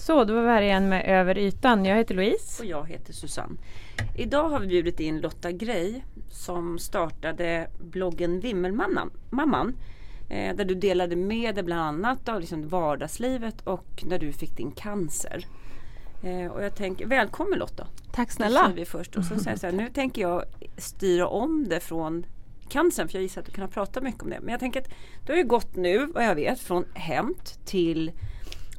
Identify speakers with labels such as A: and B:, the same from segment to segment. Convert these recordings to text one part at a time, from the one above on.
A: Så, då var vi här igen med Över ytan. Jag heter Louise.
B: Och jag heter Susanne. Idag har vi bjudit in Lotta Grej som startade bloggen Vimmelmamman. Eh, där du delade med dig bland annat av liksom vardagslivet och när du fick din cancer. Eh, och jag tänker, välkommen Lotta!
C: Tack snälla!
B: Vi först. Och så säger så här, nu tänker jag styra om det från cancern för jag gissar att du kan prata mycket om det. Men jag tänker att du har ju gått nu vad jag vet från Hämt till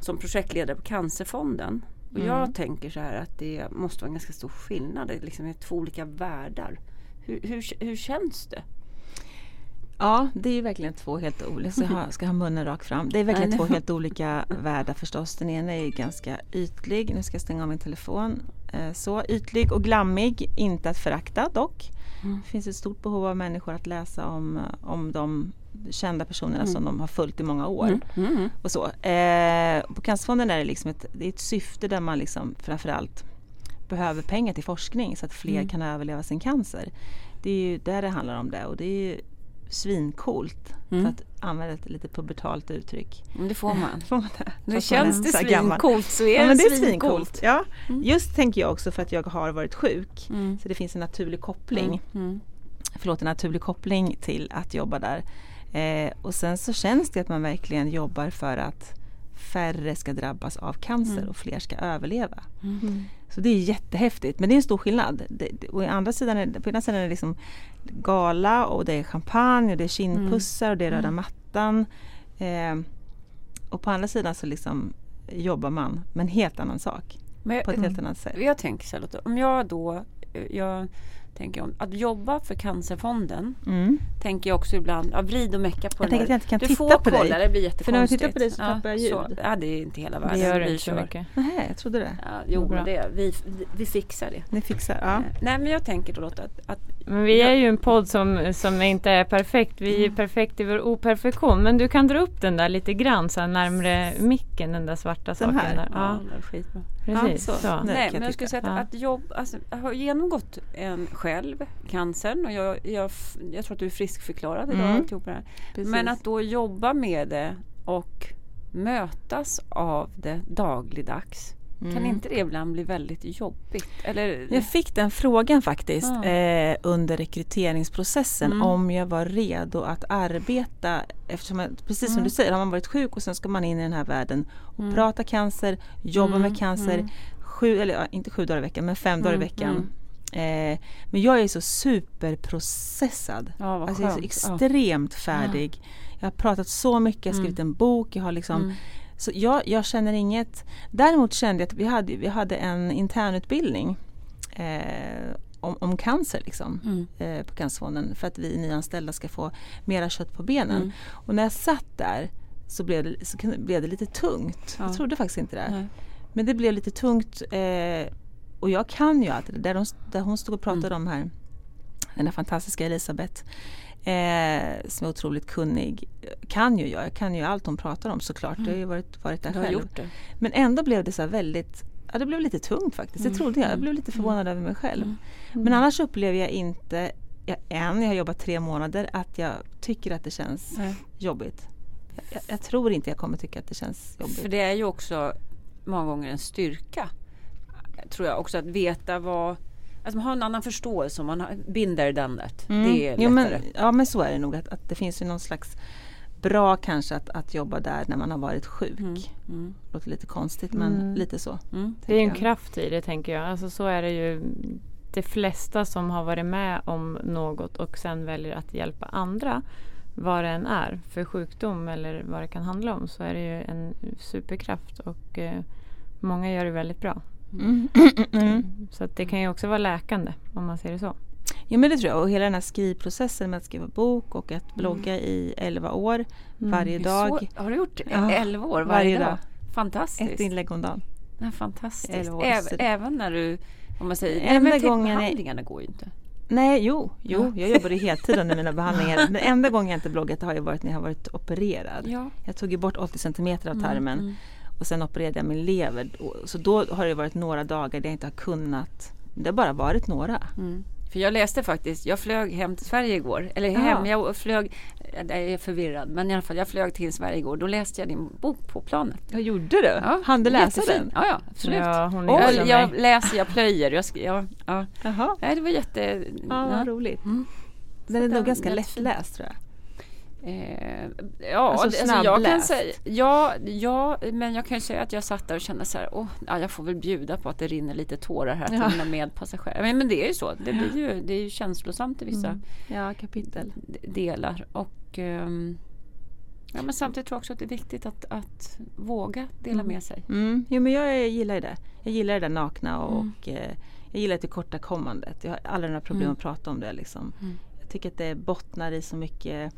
B: som projektledare på Cancerfonden. Och
C: Mm.
B: jag tänker så här att det måste vara en ganska stor skillnad. Det är liksom är två olika världar. Hur, hur, hur känns det?
C: Ja, det är ju verkligen två helt olika, så jag ska ha munnen rakt fram. Det är verkligen två helt olika världar förstås. Den ena är ju ganska ytlig, nu ska jag stänga av min telefon. Eh, Så ytlig och glammig, inte att förakta dock. Det finns ett stort behov av människor att läsa om, om de kända personerna som de har följt i många år.
B: Mm.
C: Och så. Eh, på Cancerfonden är det liksom ett, det är ett syfte där man liksom framförallt behöver pengar till forskning så att fler kan överleva sin cancer. Det är ju där det handlar om det och det är ju svincoolt för att använda ett lite pubertalt uttryck.
B: Men det får man.
C: Får man det?
B: Nu känns det svincoolt så är
C: Ja, men det
B: svincoolt.
C: svincoolt. Ja. Just tänker jag också för att jag har varit sjuk. Så det finns en naturlig koppling. Förlåt, en naturlig koppling till att jobba där. Eh, och sen så känns det att man verkligen jobbar för att färre ska drabbas av cancer och fler ska överleva. Så det är jättehäftigt men det är en stor skillnad. Det, och andra sidan är, på ena sidan är det liksom gala och det är champagne och det är kindpussar och det är röda mattan. Eh, och på andra sidan så liksom jobbar man med en helt annan sak.
B: Men,
C: På ett helt annat sätt.
B: Jag tänker så här om jag då eh, jag tänker om att jobba för Cancerfonden
C: Mm.
B: tänker jag också ibland, ja, vrid och mecka på
C: Jag
B: den
C: tänker att jag inte kan
B: Du
C: titta
B: får
C: på dig.
B: kolla, det blir jättekonstigt.
C: För när jag tittar på dig så tappar jag
B: Så,
C: ljud.
B: ja, det är inte hela världen.
A: Det gör det inte så mycket.
C: Nej, jag trodde det.
B: Ja, jo,
A: Bra.
B: det, vi, vi fixar det.
C: Ni fixar, ja.
B: Eh, Nej men jag tänker då Lotta att, att
A: Men vi är ju en podd som, som inte är perfekt. Vi är
B: Mm.
A: perfekt i vår operfektion. Men du kan dra upp den där lite grann så här närmre micken, den där svarta saken.
C: här?
A: Där.
B: ja,
A: Ja, precis.
C: Ja, så.
A: så.
C: Nej.
B: Men
C: jag
B: jag skulle säga att,
A: Ja.
B: att jobb, alltså, jag har genomgått en själv cancern och jag, jag, jag tror att du är friskförklarad idag.
C: Mm.
B: alltihopa det här.
C: Precis.
B: Men att då jobba med det och mötas av det dagligdags. Kan inte det ibland bli väldigt jobbigt? Eller,
C: Jag fick den frågan faktiskt
B: Ja.
C: eh, under rekryteringsprocessen
B: Mm.
C: om jag var redo att arbeta eftersom, jag, precis som
B: Mm.
C: du säger, har man varit sjuk och sen ska man in i den här världen och
B: Mm.
C: prata cancer, jobba
B: Mm,
C: med cancer,
B: mm.
C: sju, eller inte sju dagar i veckan men fem dagar i
B: Mm,
C: veckan. Eh, men jag är så superprocessad.
B: Ja, vad
C: alltså jag är så
B: skönt. Ja.
C: extremt färdig. Jag har pratat så mycket, jag har skrivit en bok, jag har liksom
B: Mm.
C: så jag, jag känner inget. Däremot kände jag att vi hade, vi hade en internutbildning eh, om, om cancer liksom,
B: Mm.
C: eh, på Cancerfonden för att vi nyanställda ska få mera kött på benen.
B: Mm.
C: Och när jag satt där så blev det, så blev det lite tungt.
B: Ja.
C: Jag trodde faktiskt inte det.
B: Nej.
C: Men det blev lite tungt eh, och jag kan ju allt det där, de, där hon stod och pratade
B: Mm.
C: om här den här fantastiska Elisabeth eh, som är otroligt kunnig kan ju jag, jag kan ju allt hon pratar om såklart. Jag har ju varit, varit där
B: Mm. Du
C: själv. Men ändå blev det så väldigt Ja det blev lite tungt faktiskt,
B: Mm.
C: det trodde jag. Jag blev lite förvånad över mig själv.
B: Mm.
C: Men annars upplever jag inte jag, än, jag har jobbat tre månader, att jag tycker att det känns
B: Nej.
C: jobbigt. Jag, jag tror inte jag kommer tycka att det känns jobbigt.
B: För det är ju också många gånger en styrka. Tror jag också att veta vad Alltså man har en annan förståelse om man har, binder den that. Det är lättare.
C: Mm. Jo, men, ja men så är det nog att, att det finns ju någon slags bra kanske att, att jobba där när man har varit sjuk.
B: Mm, mm,
C: Låter lite konstigt men
A: Mm.
C: lite så.
B: mm.
A: Det är ju en
C: jag.
A: kraft i det tänker jag. Alltså så är det ju de flesta som har varit med om något och sen väljer att hjälpa andra vad det än är för sjukdom eller vad det kan handla om så är det ju en superkraft och eh, många gör det väldigt bra.
C: Mm. Mm.
A: Så det kan ju också vara läkande om man ser det så.
C: Jo men det tror jag och hela den här skrivprocessen med att skriva bok och att blogga i 11 år varje dag.
B: Så, har du gjort
C: Ja,
B: 11 år varje,
C: varje
B: dag?
C: dag.
B: Fantastiskt.
C: Ett inlägg om dagen.
B: Ja, fantastiskt.
C: År,
B: Även, när du, om man säger,
C: Enda
B: nej, men
C: gången är-
B: behandlingarna går ju inte.
C: Nej, jo, jo, jag jobbade heltid under mina behandlingar. Den enda gången jag inte bloggat har ju varit när jag har varit opererad.
B: Ja.
C: Jag tog ju bort 80 centimeter av tarmen
B: mm.
C: Och sen opererade jag min lever. Och- Så då har det varit några dagar där jag inte har kunnat. Det har bara varit några.
B: Mm. För jag läste faktiskt, jag flög hem till Sverige igår. Eller hem, jag flög, jag är förvirrad, men i alla fall jag flög till Sverige igår. Då läste jag din bok på planet.
C: Jag gjorde du?
B: Ja,
C: Han du läsa
B: jättefin.
C: den?
B: Ja, ja, absolut.
A: Ja, hon är
B: jag, jag läser, jag plöjer. Jag, ja, ja.
C: Jaha,
B: Nej, det var jätte...
C: ja, vad roligt.
B: Mm.
C: Den är nog ganska lättläst tror jag.
B: Eh, ja,
C: Alltså
B: alltså, jag kan säga, ja, ja, men jag kan ju säga att jag satt där och kände så här, åh, ja, jag får väl bjuda på att det rinner lite tårar här till
C: Ja.
B: mina medpassagerare. Men, men det är ju så, det, blir ju, det är ju känslosamt i vissa
C: Mm. Ja, kapitel.
B: delar. Och, ehm, ja, men samtidigt tror jag också att det är viktigt att, att våga dela med sig.
C: Mm. Jo men jag gillar ju det. Jag gillar det där nakna och
B: Mm.
C: eh, jag gillar tillkortakommandet. Jag har aldrig några problem
B: Mm.
C: att prata om det liksom.
B: Mm.
C: Jag tycker att det bottnar i så mycket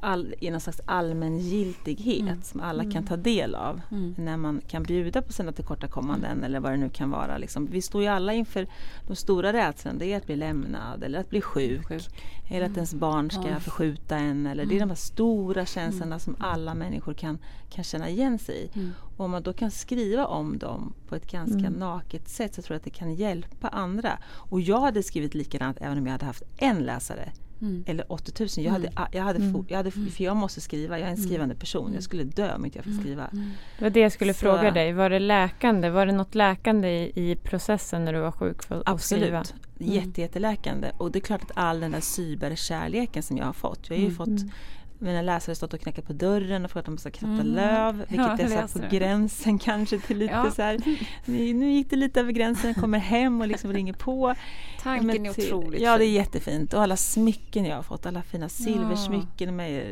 C: all, i någon slags allmängiltighet
B: Mm.
C: som alla kan ta del av.
B: Mm.
C: När man kan bjuda på sina tillkortakommanden eller vad det nu kan vara. Liksom. Vi står ju alla inför de stora rädslorna. Det är att bli lämnad eller att bli sjuk.
B: Sjuk.
C: Eller att ens barn ska
B: Ja.
C: förskjuta en. Eller Det är de här stora känslorna som alla människor kan, kan känna igen sig i.
B: Mm.
C: Och om man då kan skriva om dem på ett ganska naket sätt så tror jag att det kan hjälpa andra. Och jag hade skrivit likadant även om jag hade haft en läsare.
B: Mm.
C: Eller 80 000. Jag hade, jag hade, fo- jag hade, för jag måste skriva, jag är en skrivande person. Jag skulle dö om inte jag fick skriva.
A: Det var det jag skulle
C: Så-
A: fråga dig. Var det läkande? Var det något läkande i, i processen när du var sjuk för att skriva?
C: Absolut. Jätte, jätteläkande. Och det är klart att all den där cyberkärleken som jag har fått. Jag har ju fått mina läsare stått och knackat på dörren och frågat om de ska kratta
B: Mm.
C: löv. Vilket
B: Ja,
C: är
B: jag
C: så på
B: det.
C: gränsen kanske till lite
B: Ja.
C: så här. Nu gick det lite över gränsen, jag kommer hem och liksom ringer på.
B: Tanken
C: Men
B: är otroligt
C: Ja det är
B: fin.
C: jättefint och alla smycken jag har fått, alla fina silversmycken med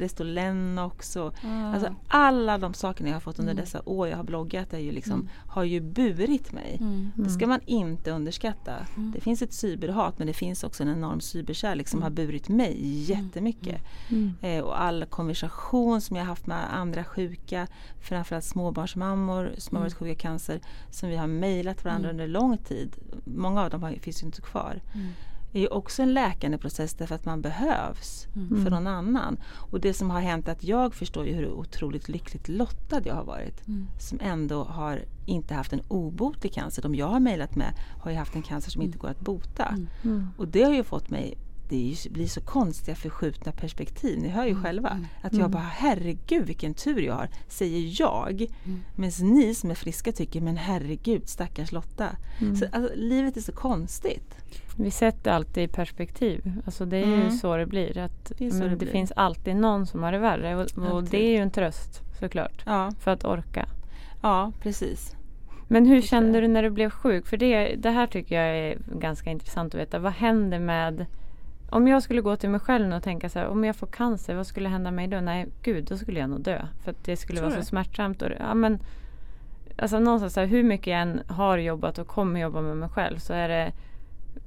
C: det Lennox och
B: Ah.
C: alltså alla de sakerna jag har fått under dessa år jag har bloggat är ju liksom, har ju burit mig.
B: Mm.
C: Det ska man inte underskatta. Det finns ett cyberhat men det finns också en enorm cyberkärlek som har burit mig jättemycket. Eh, och all konversation som jag har haft med andra sjuka, framförallt småbarnsmammor som har varit sjuka i cancer, som vi har mejlat varandra under lång tid. Många av dem har, finns ju inte kvar. Det är också en läkande process därför att man behövs för någon annan. Och det som har hänt är att jag förstår ju hur otroligt lyckligt lottad jag har varit. Som ändå har inte haft en obotlig cancer. De jag har mejlat med har ju haft en cancer som inte går att bota. Och det har ju fått mig det ju- blir så konstiga förskjutna perspektiv. Ni hör ju själva. Att jag bara herregud vilken tur jag har, säger jag. Medan ni som är friska tycker men herregud stackars Lotta. Så, alltså, livet är så konstigt.
A: Vi sätter alltid i perspektiv. Alltså det är ju
C: Mm.
A: så det blir. Att,
C: Det
A: men
C: det
A: det
C: blir.
A: finns alltid någon som har det värre. Och, och det är ju en tröst såklart.
C: Ja,
A: För att orka.
C: ja precis.
A: Men hur kände du när du blev sjuk? För det, det här tycker jag är ganska intressant att veta. Vad händer med om jag skulle gå till mig själv och tänka så här, om jag får cancer, vad skulle hända mig då? Nej, gud, då skulle jag nog dö. För att det skulle
B: Tror
A: vara
B: du?
A: så smärtsamt. Och, ja, men, alltså någonstans så här, hur mycket jag än har jobbat och kommer jobba med mig själv så är det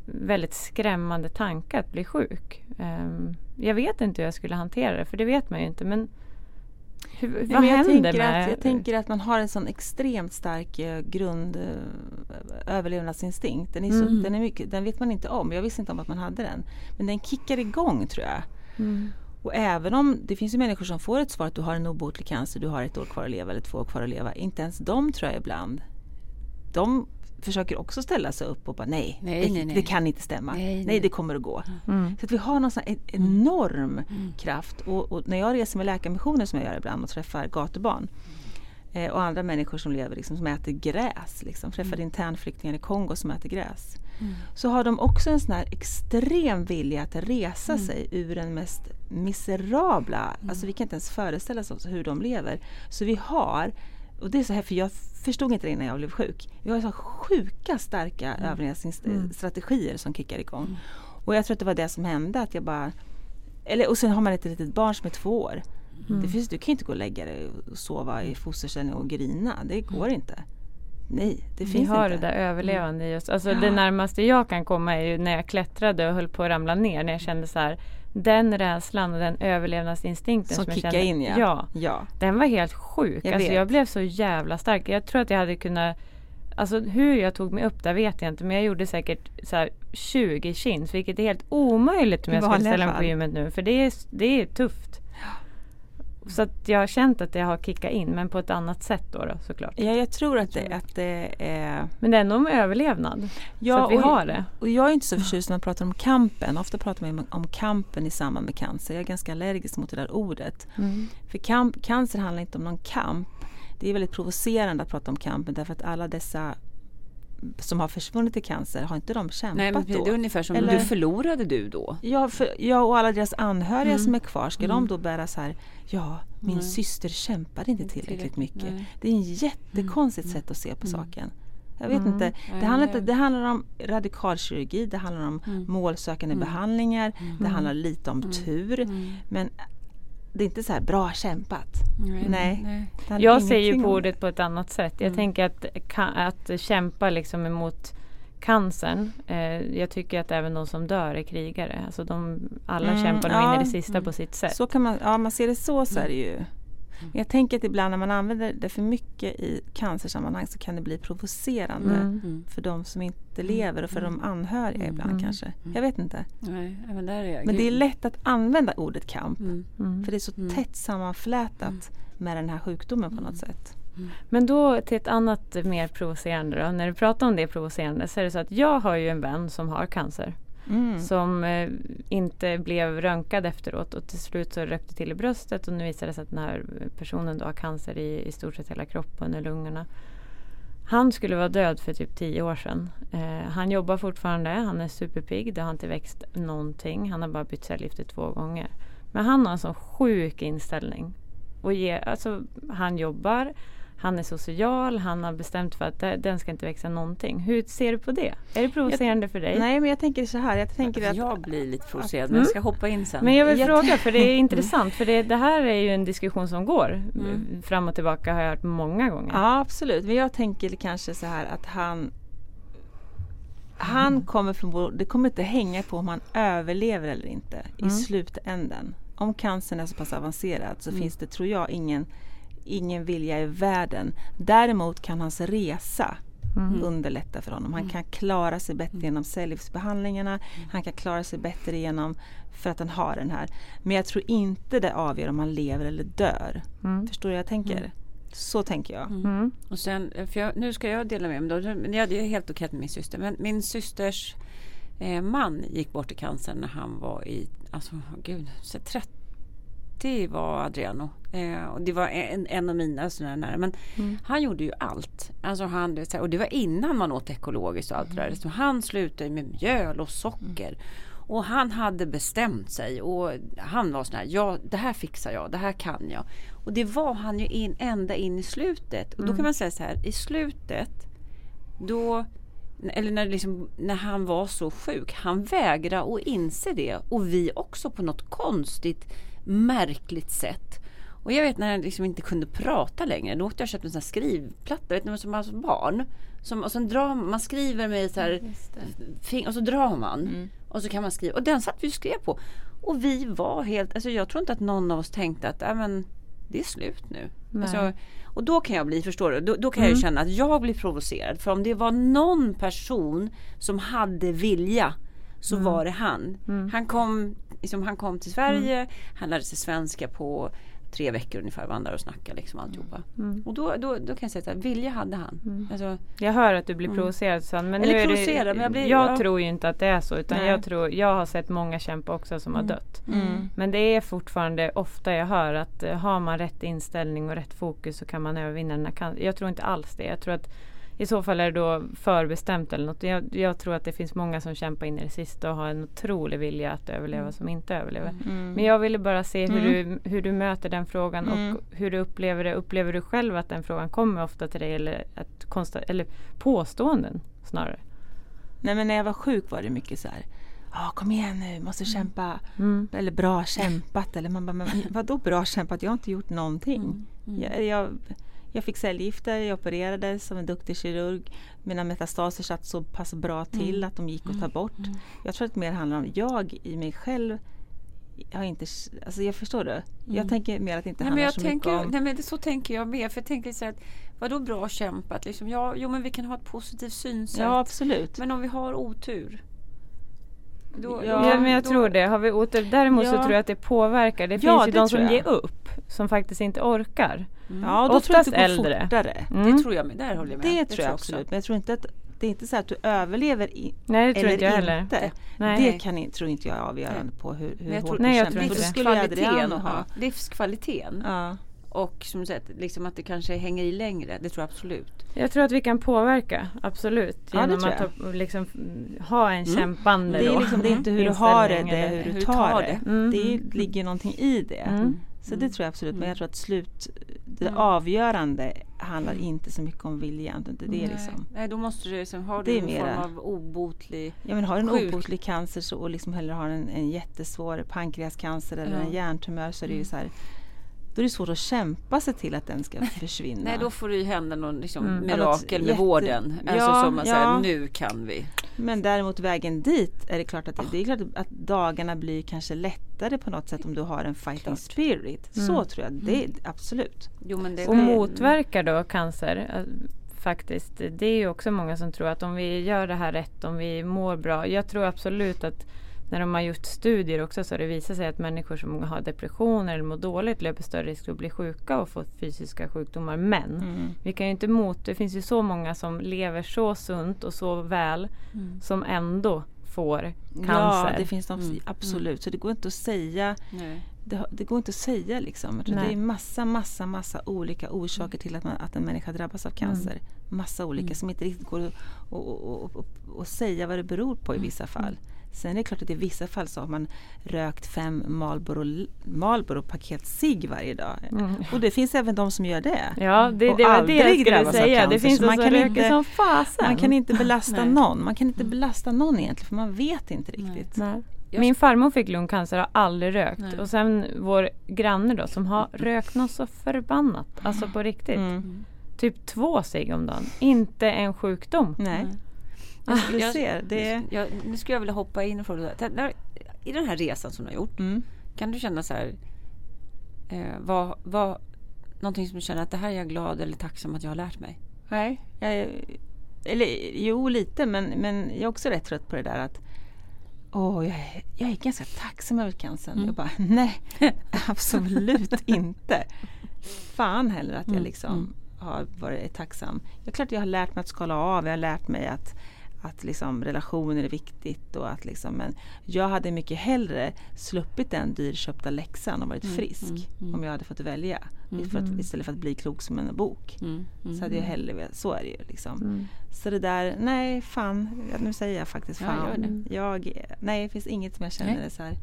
A: väldigt skrämmande tanke att bli sjuk. Ehm, jag vet inte hur jag skulle hantera det, för det vet man ju inte. Men hur,
C: Nej,
A: vad
C: men jag,
A: händer
C: tänker
A: med...
C: att, jag tänker att man har en sån extremt stark eh, grund eh, överlevnadsinstinkt. Den, är så,
B: Mm.
C: den, är mycket, den vet man inte om. Jag visste inte om att man hade den. Men den kickar igång tror jag.
A: Mm.
C: Och även om det finns ju människor som får ett svar att du har en obotlig cancer, du har ett år kvar att leva eller två år kvar att leva. Inte ens de tror jag ibland. De försöker också ställa sig upp och bara nej,
B: Nej,
C: det,
B: nej, nej.
C: det kan inte stämma.
B: Nej,
C: Nej,
B: nej.
C: det kommer att gå.
A: Mm.
C: Så att vi har någon sån här en- enorm kraft och, och när jag reser med Läkarmissionen som jag gör ibland och träffar gatubarn eh, och andra människor som lever liksom, som äter gräs, liksom, träffar internflyktingar i Kongo som äter gräs. Så har de också en sån här extrem vilja att resa sig ur den mest miserabla, alltså vi kan inte ens föreställa oss hur de lever. Så vi har, och det är så här för jag förstod inte det innan jag blev sjuk. Vi har så sjuka starka överlevnadsstrategier som kickar igång. Och jag tror att det var det som hände att jag bara eller, och sen har man ett litet barn som är två år. Det finns, du kan inte gå och lägga dig och sova i fosterställning och grina. Det går inte. Nej, det
A: Vi
C: finns
A: har
C: inte.
A: det där överlevande i oss. Alltså
C: Ja.
A: det närmaste jag kan komma är ju när jag klättrade och höll på att ramla ner. När jag kände så här, den rädslan och den överlevnadsinstinkten
C: Som
A: jag
C: kickar
A: kände,
C: in ja.
A: ja.
C: ja.
A: Den var helt sjuk.
C: Jag
A: alltså
C: vet.
A: jag blev så jävla stark. Jag tror att jag hade kunnat Alltså hur jag tog mig upp där vet jag inte men jag gjorde säkert så här 20 chins vilket är helt omöjligt om jag skulle ställa mig på gymmet nu för det är, det är tufft. Så att jag har känt att det har kickat in men på ett annat sätt då, då såklart.
C: ja, jag tror att det, att det är...
A: Men det är ändå med överlevnad.
C: Ja,
A: så att vi
C: och-
A: har det.
C: Och jag är inte så förtjust när man pratar om kampen. Ofta pratar man om kampen i samband med cancer. Jag är ganska allergisk mot det där ordet.
A: Mm.
C: För kamp, cancer handlar inte om någon kamp. Det är väldigt provocerande att prata om kampen därför att alla dessa som har försvunnit i cancer, har inte de kämpat
B: Nej, men det
C: då?
B: är ungefär som
C: Eller-
B: du förlorade du då.
C: Ja, för, ja, och alla deras anhöriga
B: Mm.
C: som är kvar, ska de då bära så här, ja, min
B: Nej.
C: syster kämpade inte tillräckligt mycket.
B: nej.
C: Det är en jättekonstigt sätt att se på saken. Jag vet inte, det handlar, inte, det handlar om radikalkirurgi, det handlar om målsökande behandlingar, det handlar lite om tur. Men det är inte så här, bra kämpat. Nej. Det handlar
A: Jag ser ju på ordet på ett annat sätt. Jag tänker att, att kämpa liksom emot cancern. Eh, jag tycker att även de som dör är krigare. Alltså de, alla
C: Mm,
A: kämpar nog in
C: ja.
A: i det sista på sitt sätt.
C: Så kan man, ja man ser det så så är det ju. Men jag tänker att ibland när man använder det för mycket i cancersammanhang så kan det bli provocerande
A: Mm.
C: för de som inte lever och för de anhöriga ibland kanske. Jag vet inte.
B: Nej, men där är jag.
C: Men det är lätt att använda ordet kamp
B: Mm.
A: Mm.
C: för det är så tätt sammanflätat med den här sjukdomen på något sätt.
A: Men då till ett annat mer provocerande då. När du pratar om det provocerande så är det så att jag har ju en vän som har cancer.
C: Mm.
A: Som eh, inte blev röntgad efteråt och till slut så rökte till i bröstet och nu visade det sig att den här personen då har cancer i, i stort sett hela kroppen och lungorna. Han skulle vara död för typ tio år sedan. Eh, han jobbar fortfarande, han är superpigg, det har inte växt någonting. Han har bara bytt cellgifter två gånger. Men han har en sån sjuk inställning. Och ge, alltså, han jobbar, han är social, han har bestämt för att den ska inte växa någonting. Hur ser du på det? Är det provocerande för dig?
C: Nej men jag tänker så här, jag tänker att
B: Jag blir lite provocerad men jag ska hoppa in sen.
A: Men jag vill
C: Jag
A: fråga, för det är intressant. För det, det här är ju en diskussion som går fram och tillbaka har jag hört många gånger.
C: Ja absolut, men jag tänker kanske så här att han Han kommer förmodligen, det kommer inte hänga på om han överlever eller inte i slutänden. Om cancern är så pass avancerad så finns det, tror jag, ingen, ingen vilja i världen. Däremot kan hans resa mm. underlätta för honom. Han mm. kan klara sig bättre mm. genom cellgiftsbehandlingarna. Han kan klara sig bättre genom för att han har den här. Men jag tror inte det avgör om han lever eller dör. Mm. Förstår du vad jag tänker? Mm. Så tänker jag.
A: Mm.
B: Och sen, för jag, Nu ska jag dela med mig. Då, ja, det är helt okej med min syster. Men min systers eh, man gick bort i cancer när han var i alltså, gud, 30 duktig var Adriano. Eh, och det var en, en av mina sådana. Men mm. han gjorde ju allt. Alltså han, och det var innan man åt ekologiskt och allt mm. det där. Mm. Så han slutade med mjöl och socker. Mm. Och han hade bestämt sig och han var sån här, ja det här fixar jag, det här kan jag. Och det var han ju in, ända in i slutet. Och då kan mm. man säga så här, i slutet då eller när, liksom, när, han var så sjuk. Han vägrade att inse det och vi också på något konstigt märkligt sätt. Och jag vet när jag liksom inte kunde prata längre, då åkte jag och köpte en sån här skrivplatta, vet ni, som alltså barn. Som, och sen drar man, man skriver med så här, och så drar man. Och så kan man skriva. Och den satt vi och skrev på. Och vi var helt, alltså jag tror inte att någon av oss tänkte att, äh, men det är slut nu. Alltså, och då kan jag bli, förstår du, då, då kan jag ju känna att jag blir provocerad. För om det var någon person som hade vilja så var det han. Han, kom, liksom, han kom till Sverige, han lärde sig svenska på tre veckor ungefär vandrar och snackar liksom alltihopa.
A: Mm.
B: Och då, då, då kan jag säga att vilja hade han.
A: Mm.
B: Alltså,
A: Jag hör att du blir
B: Mm.
A: provocerad Susanne, men
B: Eller provocerad,
A: det,
B: men jag blir-
A: jag
B: ja.
A: tror ju inte att det är så utan
B: Nej.
A: jag, tror, jag har sett många kämpa också som har
B: Mm.
A: dött.
C: Mm.
A: Men det är fortfarande ofta jag hör att eh, har man rätt inställning och rätt fokus så kan man övervinna den här cancern. Jag tror inte alls det. Jag tror att i så fall är det då förbestämt eller något. Jag, jag tror att det finns många som kämpar in i det sista och har en otrolig vilja att överleva som inte överlever.
C: Mm.
A: Men jag ville bara se hur,
C: Mm.
A: du, hur du möter den frågan
C: Mm.
A: och hur du upplever det. Upplever du själv att den frågan kommer ofta till dig eller, att konsta, eller påståenden snarare?
C: Nej men när jag var sjuk var det mycket så här. Ja kom igen nu, måste kämpa.
A: Mm.
C: Eller bra kämpat. Eller man bara, men vadå bra kämpat? Jag har inte gjort någonting.
B: Mm.
C: Jag, jag, jag fick cellgifter, jag opererades som en duktig kirurg. Mina metastaser satt så pass bra till
B: Mm.
C: att de gick att ta bort. Jag tror att det mer handlar om jag i mig själv. Jag har inte, alltså jag förstår det. Jag tänker mer att det inte
B: Mm. Nej, men
C: handlar
B: jag
C: så
B: tänker,
C: mycket om...
B: nej, men det, så tänker jag med. För jag tänker så att, vadå bra kämpat? Liksom, ja, jo men vi kan ha ett positivt synsätt.
C: Ja absolut.
B: Men om vi har otur. Då,
C: Ja,
A: Ja, men jag
B: då-
A: tror det. Har vi otur. Däremot så
C: Ja.
A: tror jag att det påverkar. Det
C: Ja,
A: finns ju
C: det
A: de som
C: jag.
A: ger upp. Som faktiskt inte orkar.
C: Ja, då tror jag att
A: Oftast
C: det går
A: äldre.
C: fortare.
A: Mm.
B: Det tror jag med. Där håller jag med.
C: Det tror jag
B: också.
C: absolut. Men jag tror inte att det är inte så att du överlever i,
A: Nej, det tror
C: eller
A: inte jag heller.
C: inte.
A: Nej.
C: Det kan, tror inte jag är avgörande på hur, hur
B: jag
C: hårt
B: tror,
C: du
A: Nej, jag tror inte det.
C: det
B: livskvaliteten,
C: Adriano ha.
B: ja, livskvaliteten
C: Ja.
B: och som sagt, liksom att det kanske hänger i längre. Det tror jag absolut.
A: Jag tror att vi kan påverka, absolut.
C: Ja, det
A: Genom
C: tror
A: att
C: jag.
A: ha, liksom, mm, ha en kämpande
C: Det är, liksom, det är inte hur du har det, det är
A: eller-
C: hur du
B: hur
C: tar det.
B: det.
A: Mm.
C: Det ligger någonting i det.
A: Mm.
C: Så det tror jag absolut. Men jag tror att slut, det
B: Mm.
C: avgörande handlar inte så mycket om viljan. utan Det är liksom,
B: Nej, då måste du liksom, har
C: Det
B: du en
C: mera-
B: form av obotlig
C: Ja men har du en
B: Sjuk.
C: obotlig cancer så, och liksom hellre har en, en jättesvår pankreascancer eller.
B: Mm.
C: en hjärntumör så är det ju så här då är det svårt att kämpa sig till att den ska försvinna.
B: Nej då får det ju hända någon liksom
A: Mm.
B: mirakel med
C: Jätte-
B: vården. Alltså
C: Ja,
B: som man
C: ja.
B: säger, nu kan vi.
C: Men däremot vägen dit är det klart att, det är klart att dagarna blir kanske lättare på något sätt om du har en fighting
B: Klart.
C: spirit. Så tror jag, det är absolut.
B: Jo, men det,
A: Och motverkar då cancer eh, faktiskt. Det är ju också många som tror att om vi gör det här rätt, om vi mår bra. Jag tror absolut att när de har gjort studier också så har det visat sig att människor som har depressioner eller mår dåligt löper större risk att bli sjuka och få fysiska sjukdomar. Men
C: Mm.
A: vi kan ju inte mot, det finns ju så många som lever så sunt och så väl som ändå får cancer.
C: Ja, det finns de,
B: Mm.
C: absolut. Så det går inte att säga
B: Nej.
C: det, det går inte att säga liksom. Det är massa, massa, massa olika orsaker till att, man, att en människa drabbas av cancer. Massa olika som inte riktigt går att och, och, och, och, och säga vad det beror på i vissa fall. Sen är det klart att i vissa fall så har man rökt fem Marlboro, Marlboro paket cigg varje dag. Och det finns även de som gör det.
A: Ja, det,
C: Och
A: det var det jag skulle säga. Det finns de
C: man
A: som
C: kan
A: röker
C: inte-
A: som fasen.
C: Man kan inte belasta
B: Nej.
C: någon. Man kan inte belasta någon egentligen för man vet inte riktigt.
A: Nej.
B: Jag-
A: Min farmor fick lungcancer och har aldrig rökt.
B: Nej.
A: Och sen vår granne då som har rökt något så förbannat. Alltså på riktigt.
C: Mm.
A: Typ två cigg om dagen. Inte en sjukdom.
C: Nej.
B: Jag,
C: Du
B: jag-
C: ser, det
B: jag, nu skulle jag vilja hoppa in och fråga. I den här resan som du har gjort.
C: Mm.
B: Kan du känna så här. Eh, vad, vad, någonting som du känner att det här är jag glad eller tacksam att jag har lärt mig.
C: Nej, jag, eller jo lite men, men jag är också rätt trött på det där att Åh, jag, är, jag är ganska tacksam över cancern.
B: Mm.
C: Jag bara, nej, absolut inte. Fan heller att jag
B: Mm,
C: liksom har varit tacksam. Det är klart jag har lärt mig att skala av. Jag har lärt mig att, att liksom relationer är viktigt. Och att liksom, men jag hade mycket hellre sluppit den dyrköpta läxan och varit
B: Mm,
C: frisk.
B: mm, mm.
C: Om jag hade fått välja. För att, istället för att bli klok som en bok.
B: Mm, mm.
C: Så hade jag hellre velat, så är det ju liksom.
A: Mm.
C: Så det där, nej fan, ja, nu säger jag faktiskt
B: Ja,
C: fan.
B: gör det.
C: Jag, nej, det finns inget som jag känner
B: Nej.
C: så här,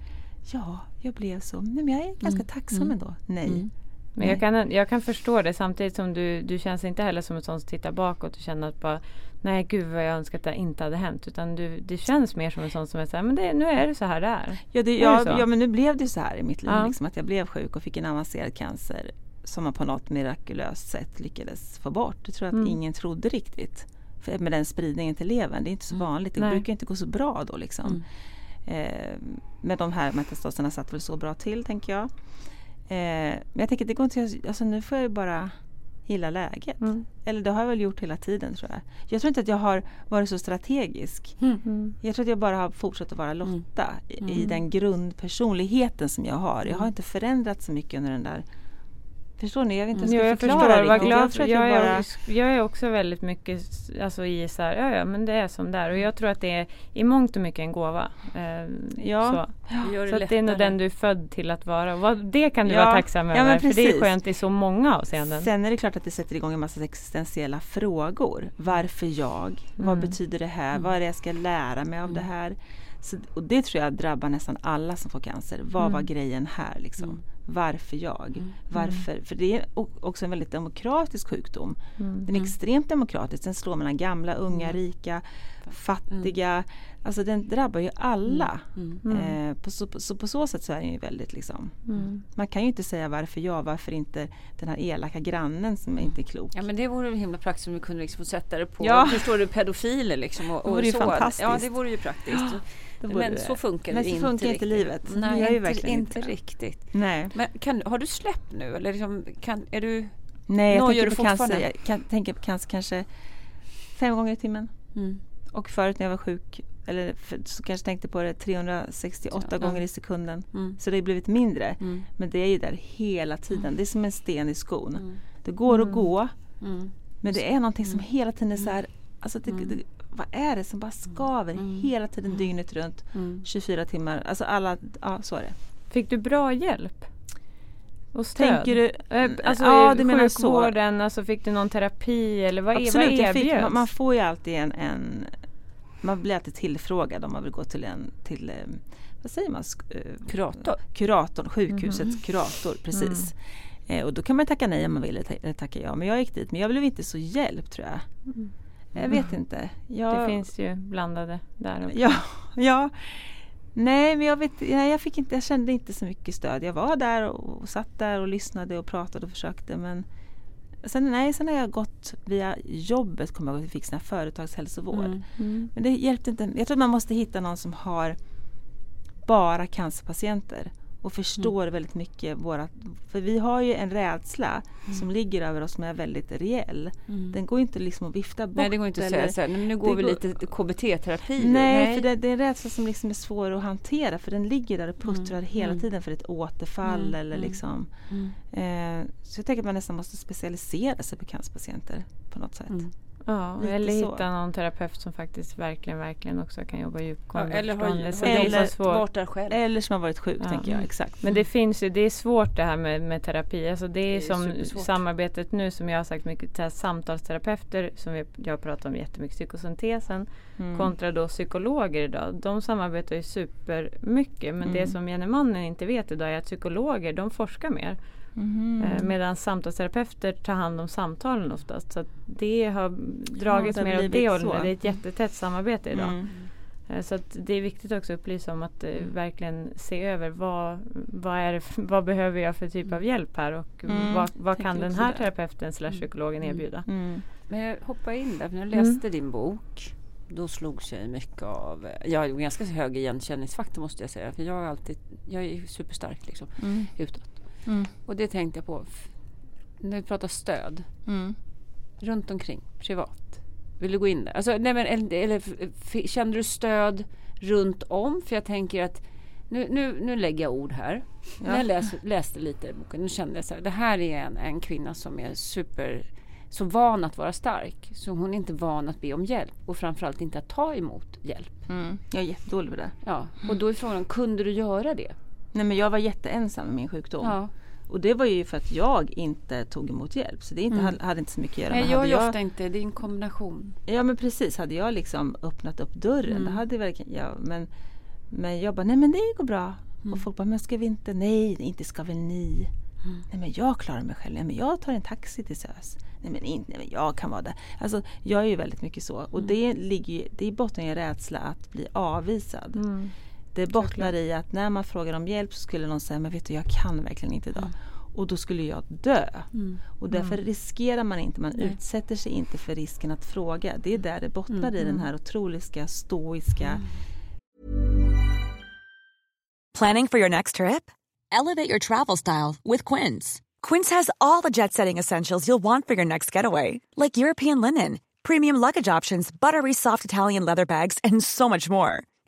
C: ja, jag blev så, nej men jag är ganska tacksam
B: mm.
C: ändå. Nej.
B: Mm.
A: Men jag kan, jag kan förstå det samtidigt som du, du känns inte heller som en sån som tittar bakåt och känner att bara Nej gud vad jag önskar att det inte hade hänt. Utan du, det känns mer som en sån som är såhär, men det, nu är det så här det är.
C: Ja, det,
A: Är det
C: ja,
A: så?
C: ja, men nu blev det så här i mitt liv,
A: Ja.
C: liksom, att jag blev sjuk och fick en avancerad cancer som man på något mirakulöst sätt lyckades få bort. Det tror jag att
A: Mm.
C: ingen trodde riktigt. För med den spridningen till levern, det är inte så vanligt. Det
A: Nej.
C: brukar inte gå så bra då liksom.
B: Mm.
C: Eh, men de här metastaserna satt väl så bra till tänker jag. Eh, men jag tänker det går inte, alltså nu får jag ju bara gilla läget.
A: Mm.
C: Eller det har jag väl gjort hela tiden tror jag. Jag tror inte att jag har varit så strategisk.
A: Mm.
C: Jag tror att jag bara har fortsatt att vara Lotta i, i
B: Mm.
C: den grundpersonligheten som jag har. Jag har inte förändrats så mycket under den där Förstår ni? Jag vet inte
A: Jo,
C: hur jag förklara
A: förstår. Vad
C: riktigt.
A: glad för.
C: att
A: Jag,
C: jag bara...
A: är, jag är också väldigt mycket alltså, i så här, ja, ja men det är som det är. Och jag tror att det är i mångt och mycket en gåva. Eh,
C: Ja.
A: så.
B: Det gör det
A: Så att det är nog den du är född till att vara. Och vad, det kan du
C: Ja.
A: vara tacksam
C: Ja,
A: över. för det är skönt i så många avseenden.
C: Sen är det klart att det sätter igång en massa existentiella frågor. Varför jag? Vad
A: Mm.
C: betyder det här? Vad är det jag ska lära mig av det här? Så, och det tror jag drabbar nästan alla som får cancer. Vad
A: Mm.
C: var grejen här liksom? Varför jag? Varför? För det är också en väldigt demokratisk sjukdom.
A: Mm.
C: Den är extremt demokratisk. Den slår mellan gamla, unga, rika, fattiga. Alltså den drabbar ju alla. Eh, på, så, på, så på så sätt så är den ju väldigt liksom.
A: Mm.
C: Man kan ju inte säga varför jag, varför inte den här elaka grannen som är inte klok.
B: Ja men det vore himla praktiskt om vi kunde liksom sätta det på,
C: Ja.
B: förstår du, pedofiler liksom. Och,
C: Det vore ju
B: så.
C: fantastiskt.
B: Ja det vore ju praktiskt. Men så funkar
C: Men
B: det
C: så
B: inte
C: funkar inte livet.
B: Nej, inte,
C: verkligen
B: inte
C: inte
B: riktigt.
C: Nej,
B: Men kan, har du släppt nu eller liksom, kan, är du...
C: Nej jag tänker
B: du
C: på, cancer, jag kan, tänker på cancer kanske fem gånger i timmen.
B: Mm.
C: Och förut när jag var sjuk, eller så kanske tänkte på det 368
B: Ja.
C: gånger i sekunden.
B: Mm.
C: Så det har blivit mindre.
B: Mm.
C: Men det är ju där hela tiden. Det är som en sten i skon. Det går att gå.
B: Mm.
C: Men det är någonting som hela tiden är så här, alltså det, det, vad är det som bara skaver hela tiden dygnet runt, 24 timmar, alltså alla, ja så är det.
A: Fick du bra hjälp? Och stöd?
C: Tänker du,
A: Eh, Alltså
C: ja du menar så.
A: sjukvården, alltså fick du någon terapi eller vad,
C: Absolut,
A: vad
C: fick, man, man får ju alltid en, en man blir alltid tillfrågad om man vill gå till en, till, eh, vad säger man, eh,
B: Kurator.
C: kuratorn, sjukhusets kurator, precis. Eh, och då kan man tacka nej om man vill eller ta- eller tacka ja. Men jag gick dit, men jag blev inte så hjälpt tror jag. Jag vet inte. Jag,
A: Det finns ju blandade där också.
C: Ja, ja. Nej, men jag, vet, jag, fick inte, jag kände inte så mycket stöd. Jag var där och, och satt där och lyssnade och pratade och försökte. Men sen, nej, sen har jag gått via jobbet, kommer jag ihåg, fick sån företagshälsovård.
A: Mm.
C: Men det hjälpte inte. Jag tror att man måste hitta någon som har bara cancerpatienter och förstår
B: Mm.
C: väldigt mycket våra... För vi har ju en rädsla
B: Mm.
C: som ligger över oss som är väldigt reell. Den går inte liksom att vifta bort.
B: Nej det går inte att säga så här, "Nej, nu går vi
C: går-
B: lite KBT-terapi.
C: Nej, för det, det är en rädsla som liksom är svår att hantera för den ligger där och
B: Mm,
C: puttrar hela tiden för ett återfall eller liksom.
B: Mm.
C: Eh, så jag tänker att man nästan måste specialisera sig på cancerpatienter på något sätt.
A: Ja,
C: Lite
A: eller
C: så.
A: hitta någon terapeut som faktiskt verkligen, verkligen också kan jobba
B: Ja,
A: djupgående.
B: eller har,
A: Så
C: eller
A: så svårt.
B: varit där själv.
C: Eller som har varit sjuk
A: Ja.
C: tänker jag. Exakt.
A: Men det finns ju, det är svårt det här med, med terapi. Alltså det är,
B: Det är
A: som
B: supersvårt.
A: samarbetet nu som jag har sagt mycket, så här, samtalsterapeuter som vi, jag pratar om jättemycket, psykosyntesen
C: Mm.
A: kontra då psykologer idag. De samarbetar ju supermycket men
C: Mm.
A: det som gemene mannen inte vet idag är att psykologer de forskar mer. Eh, medan samtalsterapeuter tar hand om samtalen oftast. Så att det har dragits
C: det har
A: mer åt det hållet. Det är ett jättetätt samarbete idag.
C: Mm.
A: Eh, Så att det är viktigt också att upplysa om att eh, verkligen se över vad, vad, är vad behöver jag för typ av hjälp här och
C: Mm,
A: vad, vad kan den här terapeuten slash psykologen erbjuda.
C: Mm.
B: Men jag hoppar in där, för när jag
A: Mm.
B: läste din bok då slogs jag mycket av, jag har ganska hög igenkänningsfaktor måste jag säga. För jag är alltid, jag är superstark liksom
C: Mm.
B: utåt.
C: Mm.
B: Och det tänkte jag på, när vi pratar stöd,
C: Mm.
B: runt omkring, privat. Vill du gå in där? Alltså, nej men, eller, eller kände du stöd runt om? För jag tänker att nu, nu, nu lägger jag ord här. När jag läs, läste lite i boken, nu kände jag så här, det här är en, en kvinna som är super så van att vara stark. Så hon är inte van att be om hjälp och framförallt inte att ta emot hjälp.
C: Mm. Jag är jättedålig på det.
B: Ja, och då är frågan, kunde du göra det?
C: Nej men jag var jätteensam med min sjukdom.
B: Ja.
C: Och det var ju för att jag inte tog emot hjälp. Så det inte,
B: Mm.
C: hade inte så mycket att göra
B: Nej,
C: med.
B: jag
C: Hade
B: gör ofta inte, det är en kombination.
C: Ja men precis, hade jag liksom öppnat upp dörren
B: Mm.
C: då hade jag verkligen, ja, men, men jag bara, nej men det går bra.
B: Mm.
C: Och folk bara, men ska vi inte, nej inte ska väl ni.
B: Mm.
C: Nej men jag klarar mig själv, nej men jag tar en taxi till SÖS. Nej men inte, nej men jag kan vara där. Alltså jag är ju väldigt mycket så.
B: Mm.
C: Och det ligger det är i botten en rädsla att bli avvisad.
A: Mm.
C: Det bottnar i att när man frågar om hjälp så skulle någon säga, men vet du jag kan verkligen inte idag. Och då skulle jag dö. Och därför riskerar man inte, man utsätter sig inte för risken att fråga. Det är där det bottnar i den här otroliga stoiska
D: Planning for your next trip? Elevate your travel style with Quince. Quince has all the jet setting essentials you'll want for your next getaway, like European linen, premium luggage options, buttery soft Italian leather bags, and so much more.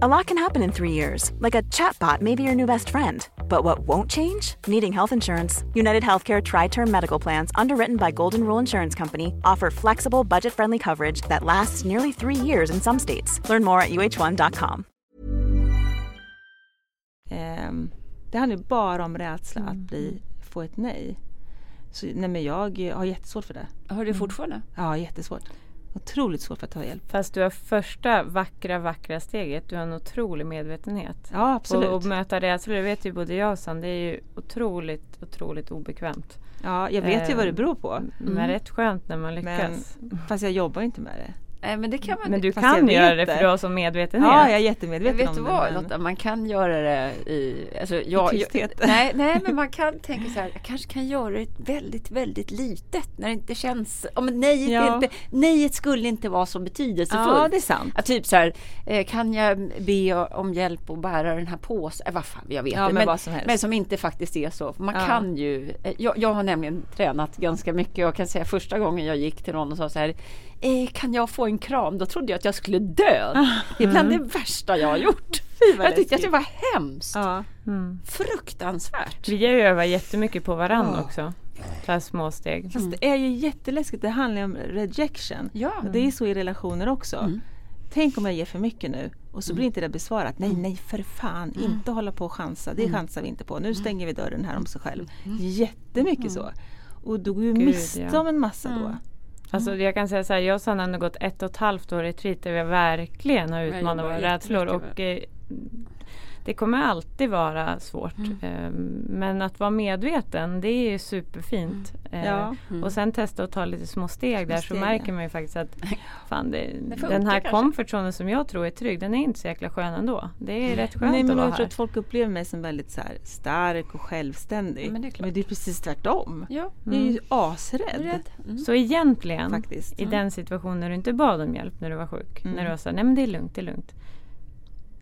D: A lot can happen in three years, like a chatbot may be your new best friend. But what won't change? Needing health insurance. United Healthcare Tri Term Medical Plans, underwritten by Golden Rule Insurance Company, offer flexible, budget friendly coverage that lasts nearly three years in some states. Learn more at uh1.com.
C: Ehm, det handlar ju bara om rädsla
B: Mm.
C: att bli, få ett nej. Så, nej men jag har jättesvårt för det.
B: Har du fortfarande?
C: Ja, jättesvårt. Otroligt svårt för att ta hjälp.
A: Fast du har första vackra, vackra steget. Du har en otrolig medvetenhet.
C: Ja, absolut.
A: Och, och möta rädslor, det vet ju både jag och Sam, det är ju otroligt, otroligt obekvämt.
C: Ja, jag vet ju vad det
A: Ehm,
C: beror på.
A: Men rätt skönt när man
C: Men,
A: lyckas.
C: fast jag jobbar inte med det.
B: Nej men det kan man
A: Men du
C: jag
A: kan
C: vet
A: göra det
C: det.
A: för du har sån medvetenhet.
C: Ja, jag är
B: Men
C: jättemedveten
B: vet
C: om
B: du
C: det.
B: vad
C: men-
B: Lotta, man kan göra det i, alltså, jag,
C: I
B: jag,
C: tysthet.
B: nej, nej men man kan tänka så här, jag kanske kan göra det väldigt, väldigt litet när det inte känns, ja, men nejet,
C: Ja.
B: inte, nejet skulle inte vara så betydelsefullt.
C: Ja, det är sant.
B: Ja, typ så här, eh, kan jag be om hjälp att bära den här påsen? Eh, vad fan, jag vet
C: Ja,
B: inte.
C: men vad som helst.
B: men som inte faktiskt är så. Man
C: Ja.
B: kan ju, eh, jag, jag har nämligen tränat ganska mycket. Jag kan säga första gången jag gick till någon och sa så här, eh, kan jag få en kram? Då trodde jag att jag skulle dö. Det är bland det värsta jag har gjort. jag tyckte att det var hemskt.
C: Ja.
B: Fruktansvärt.
A: Vi övar jättemycket på varandra också. Så här små steg.
C: Fast det är ju jätteläskigt. Det handlar om rejection.
B: Ja.
C: Och det är så i relationer också.
B: Mm.
C: Tänk om jag ger för mycket nu och så blir inte det besvarat. Nej, nej för fan, inte hålla på och chansa. Det chansar vi inte på. Nu stänger vi dörren här om sig själv. Jättemycket så. Och du går ju miste
A: ja.
C: om en massa då.
A: Alltså jag kan säga så här, jag och Sanna har ändå gått ett och ett halvt år i retreat där vi verkligen har utmanat våra rädslor. Och, eh, det kommer alltid vara svårt. Eh, men att vara medveten, det är ju superfint. Eh,
C: Ja.
A: Och sen testa att ta lite små steg där så
C: steg,
A: märker
C: ja.
A: man ju faktiskt att fan, det,
B: funkar
A: den här
B: kanske.
A: comfort zonen som jag tror är trygg, den är inte så jäkla skön ändå. Det är rätt skönt
C: Nej,
A: att
C: men
A: vara
C: jag tror
A: här.
C: att folk upplever mig som väldigt så här, stark och självständig.
B: Men det är klart.
C: men det är precis tvärtom.
B: Ja.
C: Jag är ju asrädd.
B: Rädd. Mm.
A: Så egentligen,
C: Faktiskt.
A: i den situationen när du inte bad om hjälp när du var sjuk,
C: Mm.
A: när du var så här, nej men det är lugnt, det är lugnt.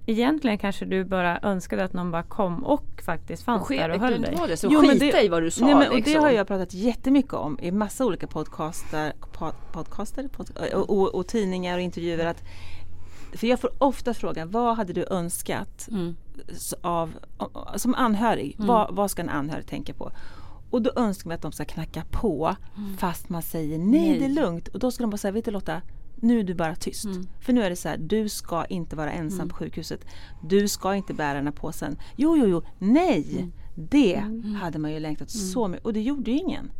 A: Egentligen kanske du bara önskade att någon bara kom och faktiskt fanns
B: Och
A: där och höll dig.
B: det, så
C: Jo, men det-
B: i vad du sa.
C: Nej, men, och det
B: liksom.
C: har jag pratat jättemycket om i massa olika podcaster, pod, podcaster pod, och, och, och tidningar och intervjuer. Att, för jag får ofta frågan, vad hade du önskat
B: Mm.
C: av, som anhörig? Vad, vad ska en anhörig tänka på? Och då önskar man att de ska knacka på fast man säger nej,
B: Nej.
C: det är lugnt. Och då ska de bara säga, vet du Lotta, nu är du bara tyst. För nu är det så här, du ska inte vara ensam på sjukhuset. Du ska inte bära den här påsen. Jo, jo, jo, nej! Det hade man ju längtat så mycket och det gjorde ju ingen.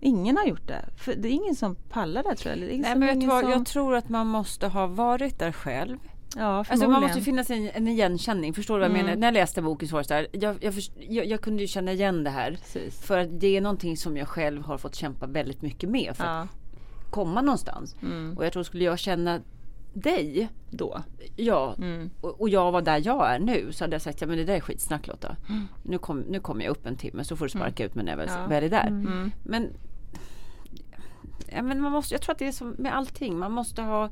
C: Ingen har gjort det. För det är ingen som pallar det tror jag. Det
B: Nej, men vet vad?
C: som...
B: Jag tror att man måste ha varit där själv.
C: Ja,
B: Alltså man måste finnas en, en igenkänning. Förstår du vad jag
C: Mm.
B: menar? När jag läste boken så här, jag, jag, först- jag, jag kunde ju känna igen det här.
C: Precis.
B: För att det är någonting som jag själv har fått kämpa väldigt mycket med för
C: Ja,
B: komma någonstans.
C: Mm.
B: Och jag tror skulle jag känna dig,
C: då.
B: ja,
C: Mm.
B: och, och jag var där jag är nu så hade jag sagt ja men det där är skitsnack Lotta.
C: Mm.
B: Nu, kom, nu kommer jag upp en timme så får du sparka ut mig när jag väl,
C: Ja.
B: väl är där.
C: Mm.
B: Men, ja, men man måste, jag tror att det är som med allting. Man måste ha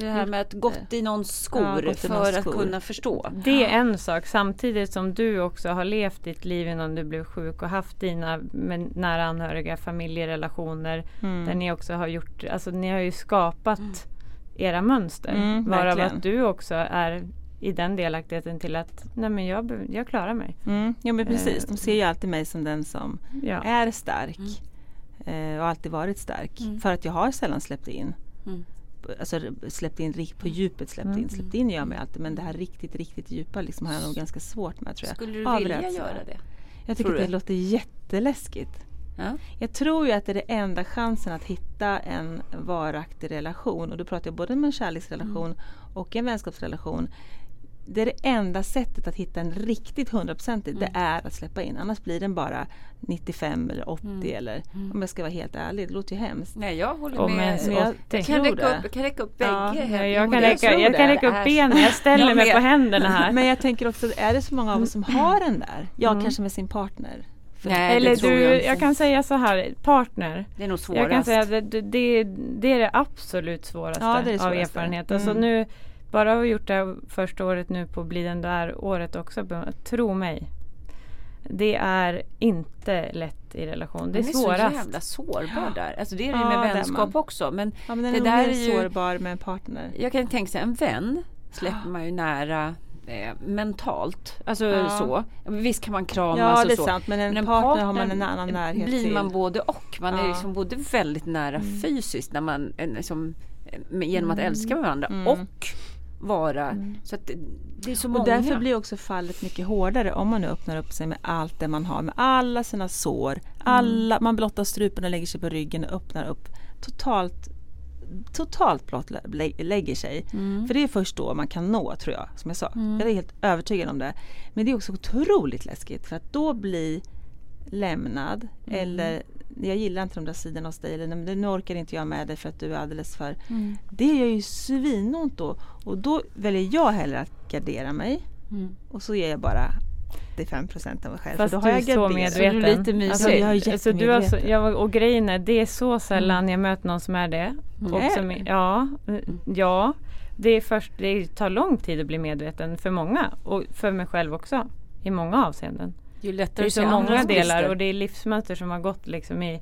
B: det här med att gått i någons skor
C: Ja,
B: för
C: någons
B: att
C: skor.
B: kunna förstå.
A: Det är en sak samtidigt som du också har levt ditt liv innan du blev sjuk och haft dina med nära anhöriga familjerelationer
C: Mm.
A: där ni också har gjort, alltså ni har ju skapat era mönster.
C: Mm,
A: varav
C: verkligen.
A: att du också är i den delaktigheten till att nej men jag, jag klarar mig.
C: Mm. Jo men precis,
A: Eh.
C: de ser ju alltid mig som den som
A: Ja.
C: är stark. eh, Och alltid varit stark. För att jag har sällan släppt in.
B: Mm.
C: Alltså släppt in på djupet släppt
A: Mm.
C: in. Släppt in gör mig alltid men det här riktigt riktigt djupa liksom har jag nog ganska svårt med tror jag.
B: Skulle du
C: Av
B: vilja göra det?
C: Jag tycker att det låter jätteläskigt.
B: Ja.
C: Jag tror ju att det är det enda chansen att hitta en varaktig relation. Och då pratar jag både om en kärleksrelation och en vänskapsrelation. Det är det enda sättet att hitta en riktigt hundraprocentig.
B: Mm.
C: Det är att släppa in. Annars blir den bara 95 eller 80
B: Mm.
C: eller om jag ska vara helt ärlig. Det låter ju hemskt.
B: Nej jag håller
A: Om
B: med.
C: Men jag-
A: 80.
B: Jag kan, räcka upp, jag kan räcka upp bägge
C: Ja,
A: jag, kan räcka, jag kan räcka upp benen, jag ställer
B: Jag
A: mig på händerna här.
C: Men jag tänker också, är det så många av oss som har den där? Jag
A: Mm.
C: kanske med sin partner.
B: Nej,
A: Eller du,
B: jag
A: jag, kan säga så här, partner.
B: Det är nog svårast.
A: Jag kan säga det, det, det är det absolut svåraste
C: Ja, det är det
A: av
C: svåraste.
A: erfarenhet. Alltså
C: Mm.
A: nu, bara har vi gjort det här första året nu på Bli den där året också. Tro mig. Det är inte lätt i relation. Det är
B: Man är så
A: svårast.
B: jävla sårbar där. Alltså det är det ju
C: Ja,
B: med
C: det är
B: vänskap också. Men
C: Ja, men
B: det
C: är
B: där är ju...
C: sårbar med en partner.
B: Jag kan tänka sig en vän släpper man ju nära eh, mentalt. Alltså
C: Ja.
B: så. Visst kan man kramas
C: Ja,
B: och
C: det är
B: så.
C: sant. Men en,
B: Men en
C: partner, har man
B: partner
C: en annan närhet
B: blir
C: till.
B: man både och. Man är
C: Ja. Mm.
B: liksom både väldigt nära fysiskt när man, eh, liksom, eh, med- genom att älska varandra
C: Mm.
B: och vara. Så att det, är så många.
C: Och därför blir också fallet mycket hårdare om man nu öppnar upp sig med allt det man har, med alla sina sår.
B: Mm.
C: Alla, Man blottar strupen och lägger sig på ryggen och öppnar upp totalt totalt blott lä- lägger sig.
B: Mm.
C: För det är först då man kan nå tror jag, som jag sa. Jag är helt övertygad om det. Men det är också otroligt läskigt för att då bli lämnad
B: Mm.
C: eller jag gillar inte de där sidorna hos dig eller "Nej, men nu orkar inte jag med dig för att du är alldeles för...
B: Mm.
C: Det gör ju svinont då och då väljer jag hellre att gardera mig
B: Mm.
C: och så ger jag bara 85 procent av mig själv.
A: Fast
C: då
A: du
C: har
A: är
C: jag
A: så
C: garderat.
B: Så du är
A: medveten.
B: lite mysig.
A: Alltså,
C: jag är
A: alltså, du har så,
C: jättemedveten.
A: jag, och grejen är, det är så sällan jag möter någon som är det. Och
C: Är
A: som, ja, ja. Det, är först, det tar lång tid att bli medveten för många. Och för mig själv också. I många avseenden.
B: Det är ju
A: Det
B: lättare
A: är
B: att se
A: så många delar och det är livsmönster som har gått liksom i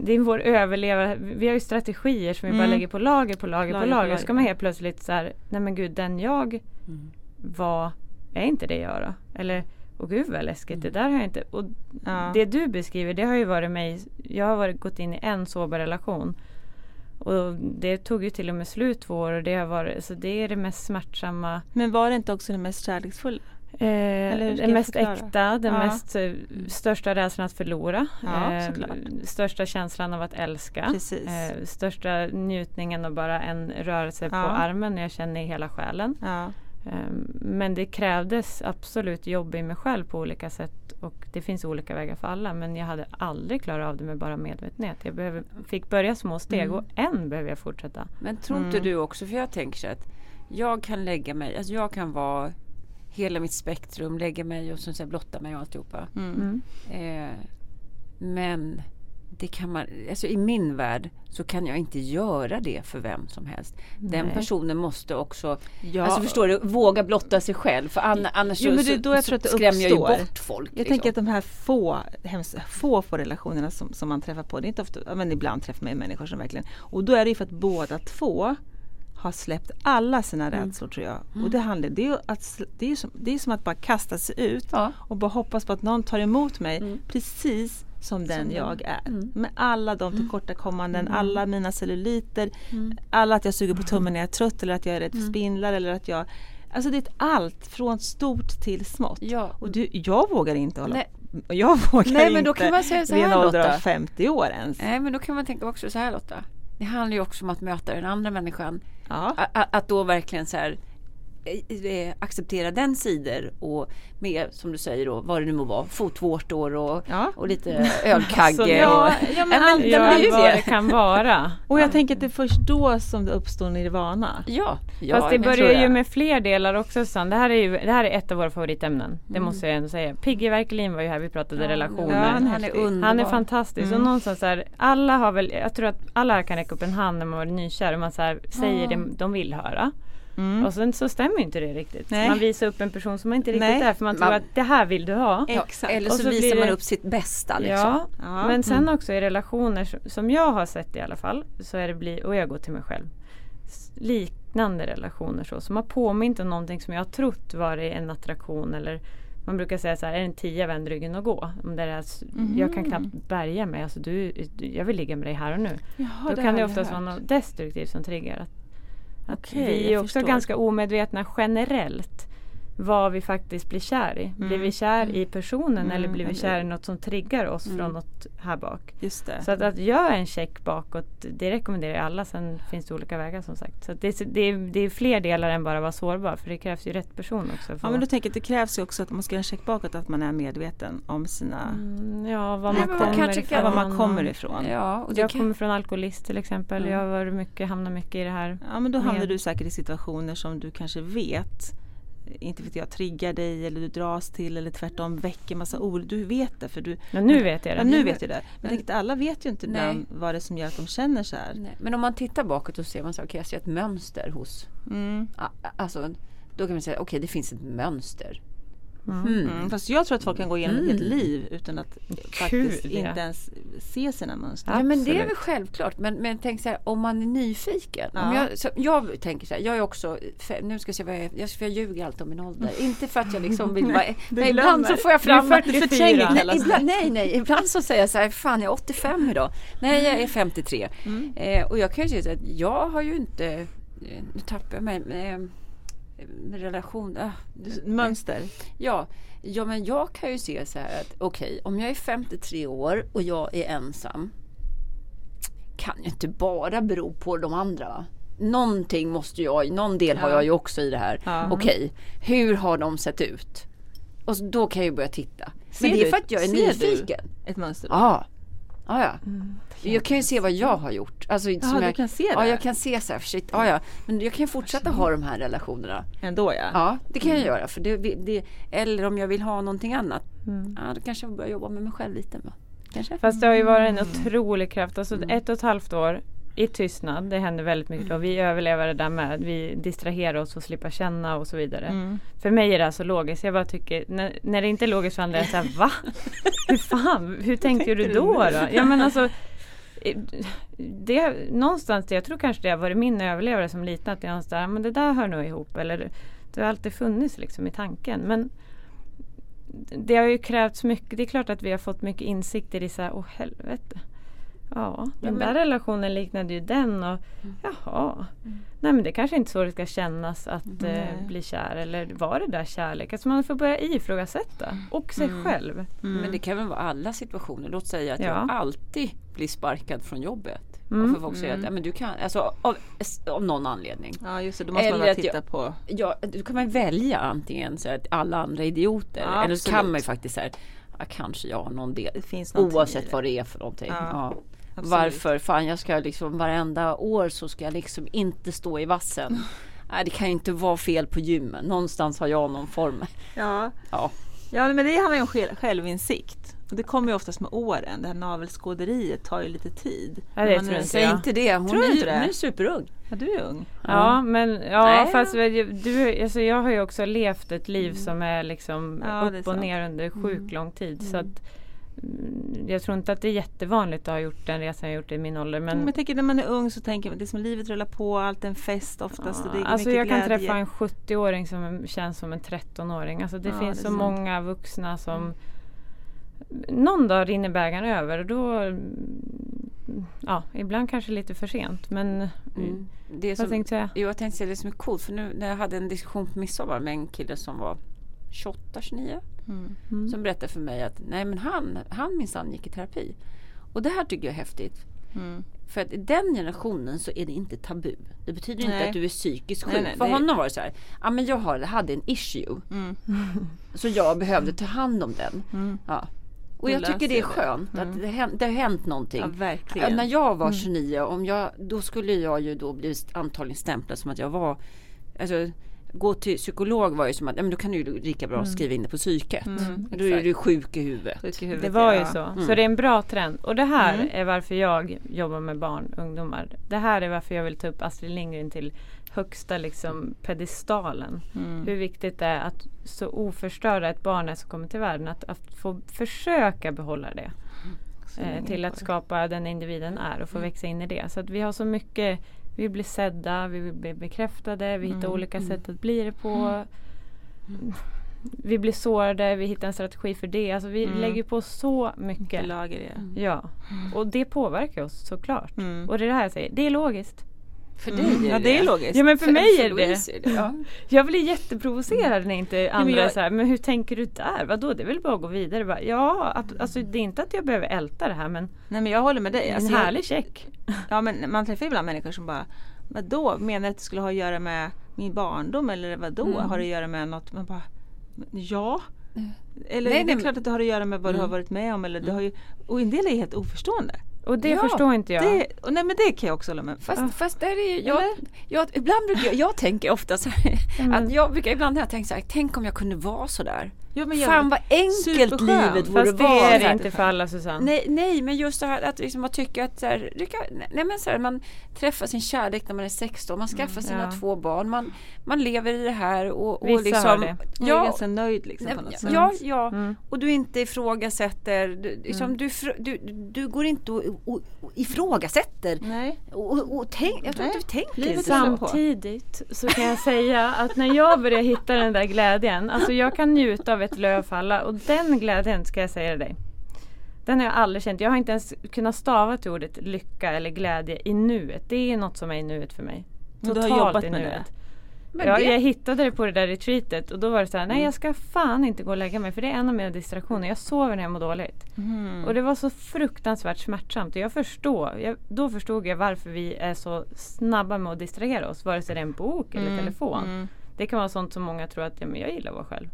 A: det är vår överlevare. Vi har ju strategier som vi bara
C: Mm.
A: lägger på lager på lager,
C: Lager
A: på lager.
C: lager.
A: Ska man helt plötsligt så här, nej men gud den jag
B: Mm.
A: var, är inte det jag då? Eller, åh gud vad läskigt, det där har jag inte. Och
C: Ja.
A: det du beskriver, det har ju varit mig, jag har varit, gått in i en sårbar relation. Och det tog ju till och med slut två år och det har varit, så det är det mest smärtsamma
C: Men var det inte också det mest kärleksfulla?
A: Eh,
C: jag
A: mest
C: förklara?
A: äkta, den
C: Ja.
A: mest eh, största rädslan att förlora.
C: Ja,
A: Eh, största känslan av att älska. Eh, största njutningen av bara en rörelse
C: Ja.
A: på armen när jag känner i hela själen.
C: Ja.
A: Eh, men det krävdes absolut jobb i mig själv på olika sätt och det finns olika vägar för alla men jag hade aldrig klarat av det med bara medvetenhet. Jag behöver, fick börja små steg
C: Mm.
A: och än behöver jag fortsätta.
B: Men tror inte du också, för jag tänker så att jag kan lägga mig, alltså jag kan vara hela mitt spektrum, lägga mig och sen så här blotta mig och alltihopa.
A: Mm.
B: Eh, men det kan man, alltså i min värld så kan jag inte göra det för vem som helst. Den
A: Nej.
B: personen måste också,
C: Ja.
B: alltså förstår du, våga blotta sig själv för anna, annars
C: Jo, men
B: så,
C: då jag
B: så,
C: tror att det
B: så skrämmer jag ju bort folk.
C: Jag
B: liksom.
C: tänker att de här få, hemskt, få, få relationerna som, som man träffar på, det är inte ofta, men ibland träffar man människor som verkligen, och då är det ju för att båda två har släppt alla sina
B: Mm.
C: rädslor tror jag. Och det handlar, det är ju att, det är ju som, det är som att bara kasta sig ut
B: Ja.
C: och bara hoppas på att någon tar emot mig
B: Mm.
C: precis som den
B: den.
C: jag är.
B: Mm.
C: Med alla de tillkortakommanden, alla mina celluliter,
B: Mm.
C: alla att jag suger på tummen när jag är trött eller att jag är rädd för spindlar eller att jag Alltså det är allt från stort till smått.
B: Ja.
C: Och du, jag vågar inte hålla
B: Nej.
C: Jag vågar
B: Nej, men då
C: inte
B: kan man säga så
C: vid en
B: här,
C: ålder
B: Lotta.
C: av 50 år ens.
B: Nej men då kan man tänka också så här Lotta. Det handlar ju också om att möta den andra människan.
C: Ja.
B: Att, Att då verkligen så här acceptera den sidor och med som du säger då vad det nu må vara fotvårtor och,
C: Ja.
B: och lite ölkagge.
A: Alltså,
C: ja,
B: och,
C: ja, men allt-
B: det
A: Ja,
B: blir ju
A: vad det
B: det.
A: kan vara.
C: Och jag tänker att det är först då som det uppstår nirvana.
B: Ja, ja
A: Fast det börjar ju med fler delar också Susanne. Det här är ju det här är ett av våra favoritämnen. Det måste jag ändå säga. Pigge Verkelin var ju här, vi pratade relationer.
C: ja, han är
B: han är underbar.
A: Han är fantastisk och någonstans så här, alla har väl, jag tror att alla här kan räcka upp en hand när man varit nykär och man så här, säger det de vill höra.
C: Mm.
A: Och sen så stämmer inte det riktigt.
C: Nej.
A: Man visar upp en person som man inte riktigt
C: Nej.
A: är för man tror
B: Man-
A: att det här vill du ha.
C: Exakt.
B: Eller så,
A: så
B: visar man
A: det-
B: upp sitt bästa liksom.
A: Ja,
C: Ja.
A: men sen också i relationer som- jag har sett i alla fall så är det bli, och jag går till mig själv, liknande relationer så som har påmint om någonting som jag har trott varit en attraktion eller man brukar säga så här, är det en tia vänd ryggen och gå. Om det är, s- Jag kan knappt bärga mig, alltså du, du- jag vill ligga med dig här och nu.
C: Jaha,
A: Då
C: det
A: kan det oftast vara något destruktivt som triggar. Att
C: Okej,
A: vi är också
C: förstår.
A: ganska omedvetna generellt. Vad vi faktiskt blir kär i. Blir vi kär i personen eller blir vi kär i något som triggar oss från något här bak.
C: Just det.
A: Så att, att göra en check bakåt det rekommenderar jag alla. Sen finns det olika vägar som sagt. Så att det, är- det, är, det är fler delar än bara att vara sårbar för det krävs ju rätt person också. För
C: Ja men då tänker jag att det krävs ju också att man ska göra en check bakåt att man är medveten om sina
A: Mm, ja, var
B: Nej,
A: man
B: man
A: kommer ifrån.
C: var man kommer ifrån.
B: Ja, och
A: Jag
B: kan,
A: kommer från alkoholist till exempel.
B: Mm.
A: Jag har varit mycket, hamnat mycket i det här.
C: Ja men då hamnar
A: Med-
C: du säkert i situationer som du kanske vet inte vet jag, triggar dig eller du dras till eller tvärtom väcker massa oro. Du vet det för du
A: Men nu vet jag det.
C: Ja, nu vet jag det. Men tänkte, alla vet ju inte ibland vad det är som gör att de känner så här.
B: Nej, Men om man tittar bakåt och ser man så okej jag ser ett mönster hos
C: Mm.
B: Alltså, då kan man säga okej det finns ett mönster.
C: Mm. Fast jag tror att folk kan gå igenom ett helt liv utan att faktiskt
A: ja.
C: inte ens se sina mönster.
B: Ja men det är väl självklart. Men, men tänk så här, om man är nyfiken. Om
C: Ja.
B: jag, så, jag tänker så här, jag är också, nu ska jag se vad jag är, jag, för jag ljuger alltid om min ålder. Inte för att jag liksom vill vara, nej, ibland så får jag
A: Du är
B: fram
A: 44.
B: förtränger-
A: kallas
B: nej, ibland, nej, nej, ibland så säger jag så här, fan jag är 85 idag. Nej, jag är 53. Eh, och jag kan ju säga att jag har ju inte, eh, nu tappar jag mig, eh, relation, ah,
C: Mönster.
B: Ja, ja, men jag kan ju se så här att okej, om jag är 53 år och jag är ensam kan ju inte bara bero på de andra. Någonting måste jag, någon del har
C: Ja.
B: jag ju också i det här.
C: Ja.
B: Okej, hur har de sett ut? Och då kan jag ju börja titta.
C: Ser
B: men det är för att jag är nyfiken.
C: Ett mönster.
B: Ja. Ja, ja. Jag kan ju se vad jag har gjort. Alltså, som
C: du
B: jag,
C: kan se
B: Ja,
C: det?
B: jag kan se så här, shit, ja, ja. Men jag kan ju fortsätta ha de här relationerna.
C: Ändå ja.
B: Ja, det kan jag göra. För det, det, eller om jag vill ha någonting annat. Ja, då kanske jag börjar jobba med mig själv lite. Kanske?
A: Fast det har ju varit en otrolig kraft. Alltså ett och ett halvt år i tystnad. Det händer väldigt mycket. Och vi överlever det där med. Vi distraherar oss och slipper känna och så vidare. För mig är det alltså logiskt. Jag bara tycker, när, när det inte är logiskt för andra är jag såhär, va? Hur fan, hur tänkte du då? då? Ja men alltså det, någonstans, det, jag tror kanske det har varit min överlevare som liten att jag "Ja, men det där hör nog ihop. Eller det har alltid funnits liksom i tanken. Men det har ju krävts mycket. Det är klart att vi har fått mycket insikter i så här, åh helvete. Ja, den
B: men-
A: där relationen liknade ju den och jaha. Nej men det kanske inte är så det ska kännas att eh, bli kär eller var det där kärlek? Alltså man får börja ifrågasätta och sig själv.
B: Men det kan väl vara alla situationer. Låt säga att
A: Ja.
B: jag alltid blir sparkad från jobbet.
A: Mm.
B: Och för folk säger att ja, men du kan, alltså, av, av någon anledning.
C: Ja just det, då måste man
B: Eller att
C: titta
B: jag-
C: på.
B: Ja, då kan man välja antingen så att alla andra är idioter.
C: Ja,
B: eller så kan man ju faktiskt säga ja, kanske jag har någon del. Oavsett
C: det.
B: vad det är för någonting.
C: Ja,
B: Ja.
C: Absolut.
B: Varför? Fan jag ska liksom varenda år så ska jag liksom inte stå i vassen. Nej det kan ju inte vara fel på gymmen. Någonstans har jag någon form.
C: Ja.
B: Ja.
C: ja men det handlar ju om själv, självinsikt. Och det kommer ju oftast med åren. Det här navelskåderiet tar ju lite tid.
A: Ja, det tror
C: är-
A: inte
B: Säg
A: jag.
B: inte det. Hon,
C: Tror du
B: är,
C: inte det?
B: hon är superung.
C: Ja, du är ung.
A: Ja men ja
B: Nej,
A: fast du, alltså, jag har ju också levt ett liv som är liksom
C: Mm. Ja, det är
A: upp och ner under sjukt lång tid. Så att, mm, jag tror inte att det är jättevanligt att ha gjort den resan jag gjort i min ålder. Men
C: Men jag tänker när man är ung så tänker man det som livet rullar på, allt är en fest oftast. och det är
A: Alltså jag kan
C: glädje.
A: träffa en 70-åring som känns som en 13-åring. Alltså det
C: Ja,
A: finns
C: det
A: så
C: sant.
A: många vuxna som någon dag rinner bägaren över och då mm, Ja, ibland kanske lite för sent men
B: Mm. Det är
A: vad
B: som,
A: tänkte jag?
B: Jo, jag tänkte säga det som är coolt. För nu när jag hade en diskussion på midsommar med en kille som var 28, 29.
C: Mm.
B: Som berättade för mig att nej men han, han minsann gick i terapi. Och det här tycker jag är häftigt.
C: Mm.
B: För att i den generationen så är det inte tabu. Det betyder inte
C: Nej.
B: att du är psykiskt sjuk.
C: Nej, nej,
B: för
C: det-
B: honom var det så här. Ja men jag hade en issue.
C: Mm.
B: Så jag behövde ta hand om den.
C: Mm.
B: Ja. Och jag tycker det är
C: jag det.
B: skönt att det, hänt, det har hänt någonting.
C: Ja,
B: när jag var 29, om jag, då skulle jag ju då bli antagligen stämplad som att jag var alltså, Gå till psykolog var ju som att, ja, men då kan du ju lika bra skriva in det på psyket. då är
C: Mm.
B: du sjuk i huvudet.
C: Sjuk i huvudet,
A: Det var ju
C: ja.
A: så. Så det är en bra trend. Och det här
C: Mm.
A: är varför jag jobbar med barn och ungdomar. Det här är varför jag vill ta upp Astrid Lindgren till högsta liksom, pedestalen.
C: Mm.
A: Hur viktigt det är att så oförstöra ett barn är som kommer till världen. Att, att få försöka behålla det.
C: Så
A: Eh, till att skapa den individen är och få växa in i det. Så att vi har så mycket vi blir sedda, vi blir bekräftade, vi hittar olika sätt att bli det på. Vi blir sårade, vi hittar en strategi för det. Alltså vi
C: Mm.
A: lägger på så
C: Mycket
A: mycket.
C: lager det.
A: Ja, och det påverkar oss såklart.
C: Mm.
A: Och det är det här jag säger, det är logiskt.
B: För dig är det
C: Ja det är logiskt.
A: Ja men för, mig är det
B: är det. Ja.
A: Jag blir jätteprovocerad när inte andra
C: men jag-
A: så här, men hur tänker du där? Vadå, det är väl bara att gå vidare? Bara, ja, att, alltså det är inte att jag behöver älta det här men
C: Nej men jag håller med dig.
A: det är en
C: Alltså, jag-
A: härlig check.
C: Ja men man träffar ibland människor som bara Vadå, menar du att det skulle ha att göra med min barndom eller vadå?
B: Mm.
C: Har det att göra med något? Man bara Ja. Eller
B: Nej,
C: det är
B: nej,
C: klart att det har att göra med vad du har varit med om eller det har ju, Och en del är helt oförstående.
A: Och det
B: Ja,
A: förstår inte jag.
C: Det, och nej men det kan jag också hålla med
B: Fast, fast där är ju, jag, jag, ibland brukar jag, jag tänker ofta så här, att jag brukar ibland när jag tänker så här, tänk om jag kunde vara så där.
C: Ja, men jag-
B: Fan vad enkelt livet vore
A: Fast det
B: vara.
A: är
B: så
A: det inte för alla Susanne.
B: Nej, nej, men just det här att liksom man tycker att så här, det kan, nej, men så här, man träffar sin kärlek när man är 16, man skaffar sina
A: ja.
B: två barn, man, man lever i det här och, och
A: Vissa
B: liksom,
A: har det.
C: Jag är
B: Ja,
C: ganska nöjd liksom på något sätt.
B: Ja, ja.
A: Mm.
B: och du inte ifrågasätter, du, liksom, du, fr- du, du går inte och, och, och ifrågasätter.
C: Nej.
B: Och, och, och tänk, jag tror
C: Nej,
B: att du tänker
C: är.
A: Samtidigt så kan jag säga att när jag börjar hitta den där glädjen, alltså jag kan njuta av ett löv falla och den glädjen ska jag säga dig. Den har jag aldrig känt. Jag har inte ens kunnat stava till ordet lycka eller glädje i nuet. Det är något som är i nuet för mig.
C: Men du har
A: Totalt
C: jobbat
A: i
C: med
A: nuet.
B: Men
A: Ja,
B: det-
A: Jag hittade det på det där retreatet och då var det så här, nej jag ska fan inte gå och lägga mig för det är en av mina distraktioner. Jag sover när jag mår dåligt.
C: Mm.
A: Och det var så fruktansvärt smärtsamt. Och jag förstår, jag, då förstod jag varför vi är så snabba med att distrahera oss. Vare sig det är en bok eller
C: Mm,
A: telefon.
C: mm.
A: Det kan vara sånt som många tror att ja, men jag gillar att vara själv.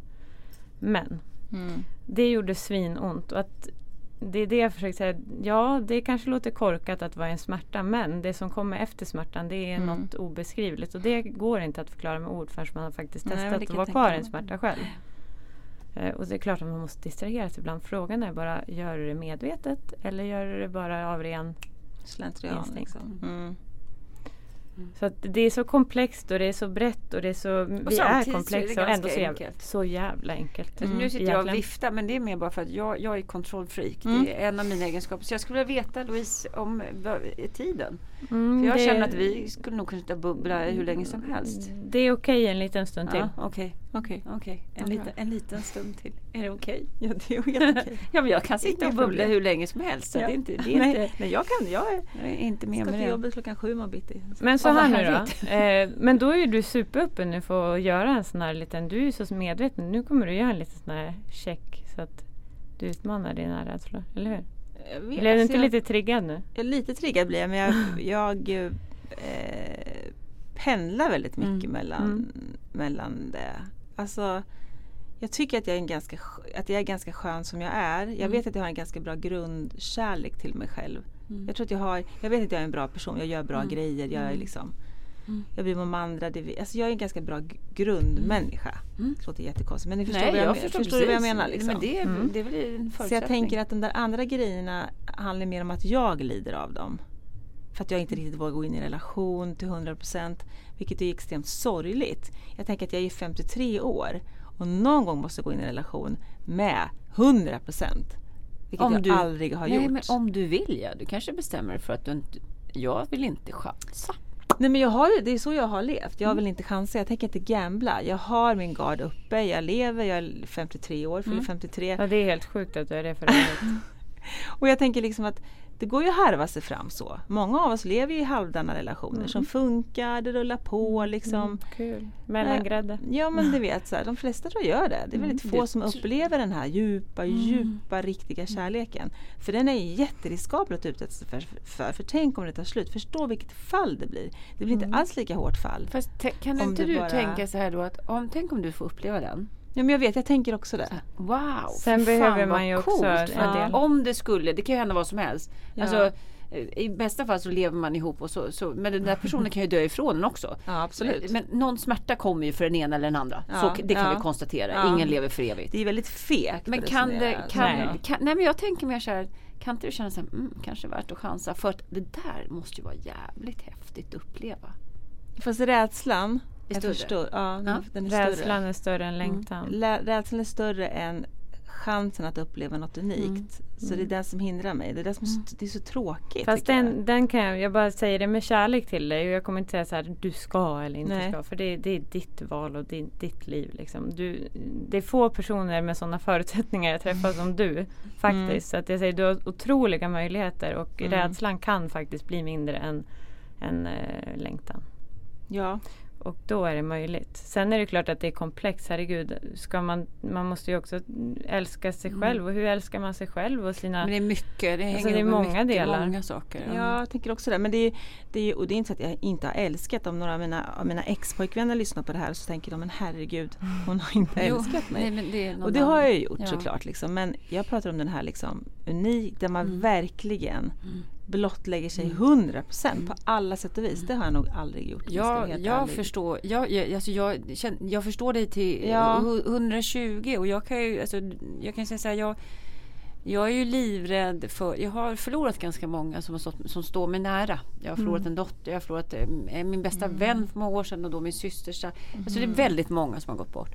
A: Men
C: Mm.
A: det gjorde svinont. Och att det är det jag försöker säga. Ja, det kanske låter korkat att vara en smärta. Men det som kommer efter smärtan det är
C: Mm.
A: något obeskrivligt. Och det går inte att förklara med ord förrän man har faktiskt
C: Nej,
A: testat
C: det
A: att vara kvar i en smärta själv. Eh, Och det är klart att man måste distrahera sig ibland. Frågan är bara, gör du det medvetet eller gör du det bara av ren...
C: Slentrian
A: Instinkt.
C: liksom. Mm.
A: Så att det är så komplext och det är så brett och det är så... vi är
B: så
A: komplexa och ändå så jävla,
B: enkelt.
A: så jävla enkelt.
B: Alltså, nu sitter jag och viftar men det är mer bara för att jag, jag är kontrollfreak.
C: Mm.
B: Det är en av mina egenskaper. Så jag skulle vilja veta Louise om tiden.
A: Mm,
B: För jag
A: det-
B: känner att vi skulle nog kunna sitta och bubbla hur länge som helst.
A: Det är okej en liten stund till.
B: Ja, Okej,
C: Okej.
B: okej. En, liten, en liten stund till. Är det okej?
C: Ja det är helt okej.
B: Ja men jag kan sitta
C: Inga
B: och bubbla
C: problem.
B: hur länge som helst.
C: Ja.
B: det är inte, det är
C: nej,
B: inte,
C: nej jag kan, jag är,
B: jag är inte med
C: ska
B: med
C: till
B: det.
C: jobbet klockan sju imorgon bitti.
A: Men så här nu då. Eh, men då är du superöppen nu för att göra en sån här liten, du är ju så medveten. Nu kommer du göra en liten sån här check så att du utmanar dina rädslor. Eller hur?
C: Vet,
A: Blev du
C: alltså,
A: inte
C: jag,
A: lite triggad nu?
C: jag, lite triggad blir jag men jag, jag eh, pendlar väldigt mycket
B: Mm.
C: mellan,
A: Mm.
C: mellan det. Alltså jag tycker att jag, är en ganska, sk- att jag är ganska skön som jag är. Jag vet att jag har en ganska bra grundkärlek till mig själv. Jag tror att jag har, jag vet att jag är en bra person, jag gör bra grejer, jag är liksom Jag blir mandra, det, alltså jag är en ganska bra grundmänniska. Det låter jättekonstigt men ni förstår,
B: Nej,
C: vad, jag,
B: jag förstår,
C: förstår vad jag menar? Liksom.
B: Men det, är-
A: Mm.
B: det är väl en förutsättning.
C: Så jag tänker att de där andra grejerna handlar mer om att jag lider av dem. För att jag inte riktigt vågar gå in i en relation till 100% vilket är extremt sorgligt. Jag tänker att jag är 53 år och någon gång måste jag gå in i relation med 100% vilket jag aldrig har
B: nej,
C: gjort.
B: men om du vill ja. Du kanske bestämmer dig för att du inte... Jag vill inte chansa.
C: Nej men jag har, det är så jag har levt. Jag vill inte chansa, jag tänker inte gambla. Jag har min gard uppe, jag lever, jag är 53 år, fyller 53.
A: Ja, det är helt sjukt att du är det för övrigt.
C: Och jag tänker liksom att det går ju att harva sig fram så. Många av oss lever i halvdana relationer som funkar, det rullar på liksom.
A: Kul. Mellangrädde.
C: Ja men du vet, så här, de flesta tror jag gör det. Det är väldigt få
B: det
C: som upplever den här djupa, djupa, riktiga kärleken. För den är jätteriskabel att utsätta sig för, för. För tänk om det tar slut. Förstå vilket fall det blir. Det blir inte alls lika hårt fall.
B: Fast kan inte
C: du
B: du
C: bara-
B: tänka så här då att om, tänk om du får uppleva den.
C: Ja men jag vet, jag tänker också det.
B: Wow!
A: Sen
B: för
A: behöver man ju också
B: coolt,
A: en del-
B: Om det skulle, det kan ju hända vad som helst.
C: Ja.
B: Alltså, eh, I bästa fall så lever man ihop och så, så, men den där personen kan ju dö ifrån en också.
C: Ja absolut.
B: Men, men någon smärta kommer ju för den ena eller den andra.
C: Ja,
B: så, det kan
C: ja.
B: vi konstatera.
C: Ja.
B: Ingen lever för evigt.
C: det är väldigt fegt.
B: Men kan det, kan.
A: Nej.
B: kan, nej men jag tänker mer så här, kan inte du känna så här, mm, kanske värt att chansa för att det där måste ju vara jävligt häftigt att uppleva.
C: Fast rädslan,
B: Är större.
C: förstår, ja,
B: Ja.
C: den är större.
A: Rädslan är större än längtan.
C: Lä- Rädslan är större än chansen att uppleva något unikt. Så det är den som hindrar mig. Det är, det som så, det är så tråkigt.
A: Fast
C: tycker jag.
A: den, den kan jag, jag bara säger det med kärlek till dig och jag kommer inte säga så här du ska eller inte
C: Nej.
A: ska för det, det är ditt val och det ditt liv liksom. Du, det är få personer med sådana förutsättningar jag träffar som du faktiskt. Så att jag säger du har otroliga möjligheter och
C: Mm.
A: rädslan kan faktiskt bli mindre än en eh, längtan.
C: Ja.
A: Och då är det möjligt. Sen är det klart att det är komplext. Herregud, ska man, man måste ju också älska sig
B: Mm.
A: själv. Och hur älskar man sig själv och sina...
B: Men det är mycket, det hänger
A: Alltså, det är många
B: mycket,
A: delar.
B: många saker.
C: Ja, jag tänker också det. Men det är, det är, och det är inte så att jag inte har älskat. Om några av mina, av mina ex-pojkvänner lyssnar på det här så tänker de, men herregud, hon har inte älskat mig.
B: nej, men det
C: och det har jag gjort
B: Ja.
C: såklart. Liksom. Men jag pratar om den här liksom, unik, där man
B: Mm.
C: verkligen blottlägger sig 100% på alla sätt och vis. Det har jag nog aldrig gjort. jag
B: Ja, jag
C: ärlig.
B: förstår, jag, jag, alltså jag, känner, jag förstår dig till
C: Ja.
B: hu- 120 och jag kan ju, alltså, jag kan säga så här, jag, jag är ju livrädd för, jag har förlorat ganska många som, har stått, som står mig nära. Jag har förlorat en dotter, jag har förlorat eh, min bästa vän för många år sedan och då min syster. Alltså det är väldigt många som har gått bort.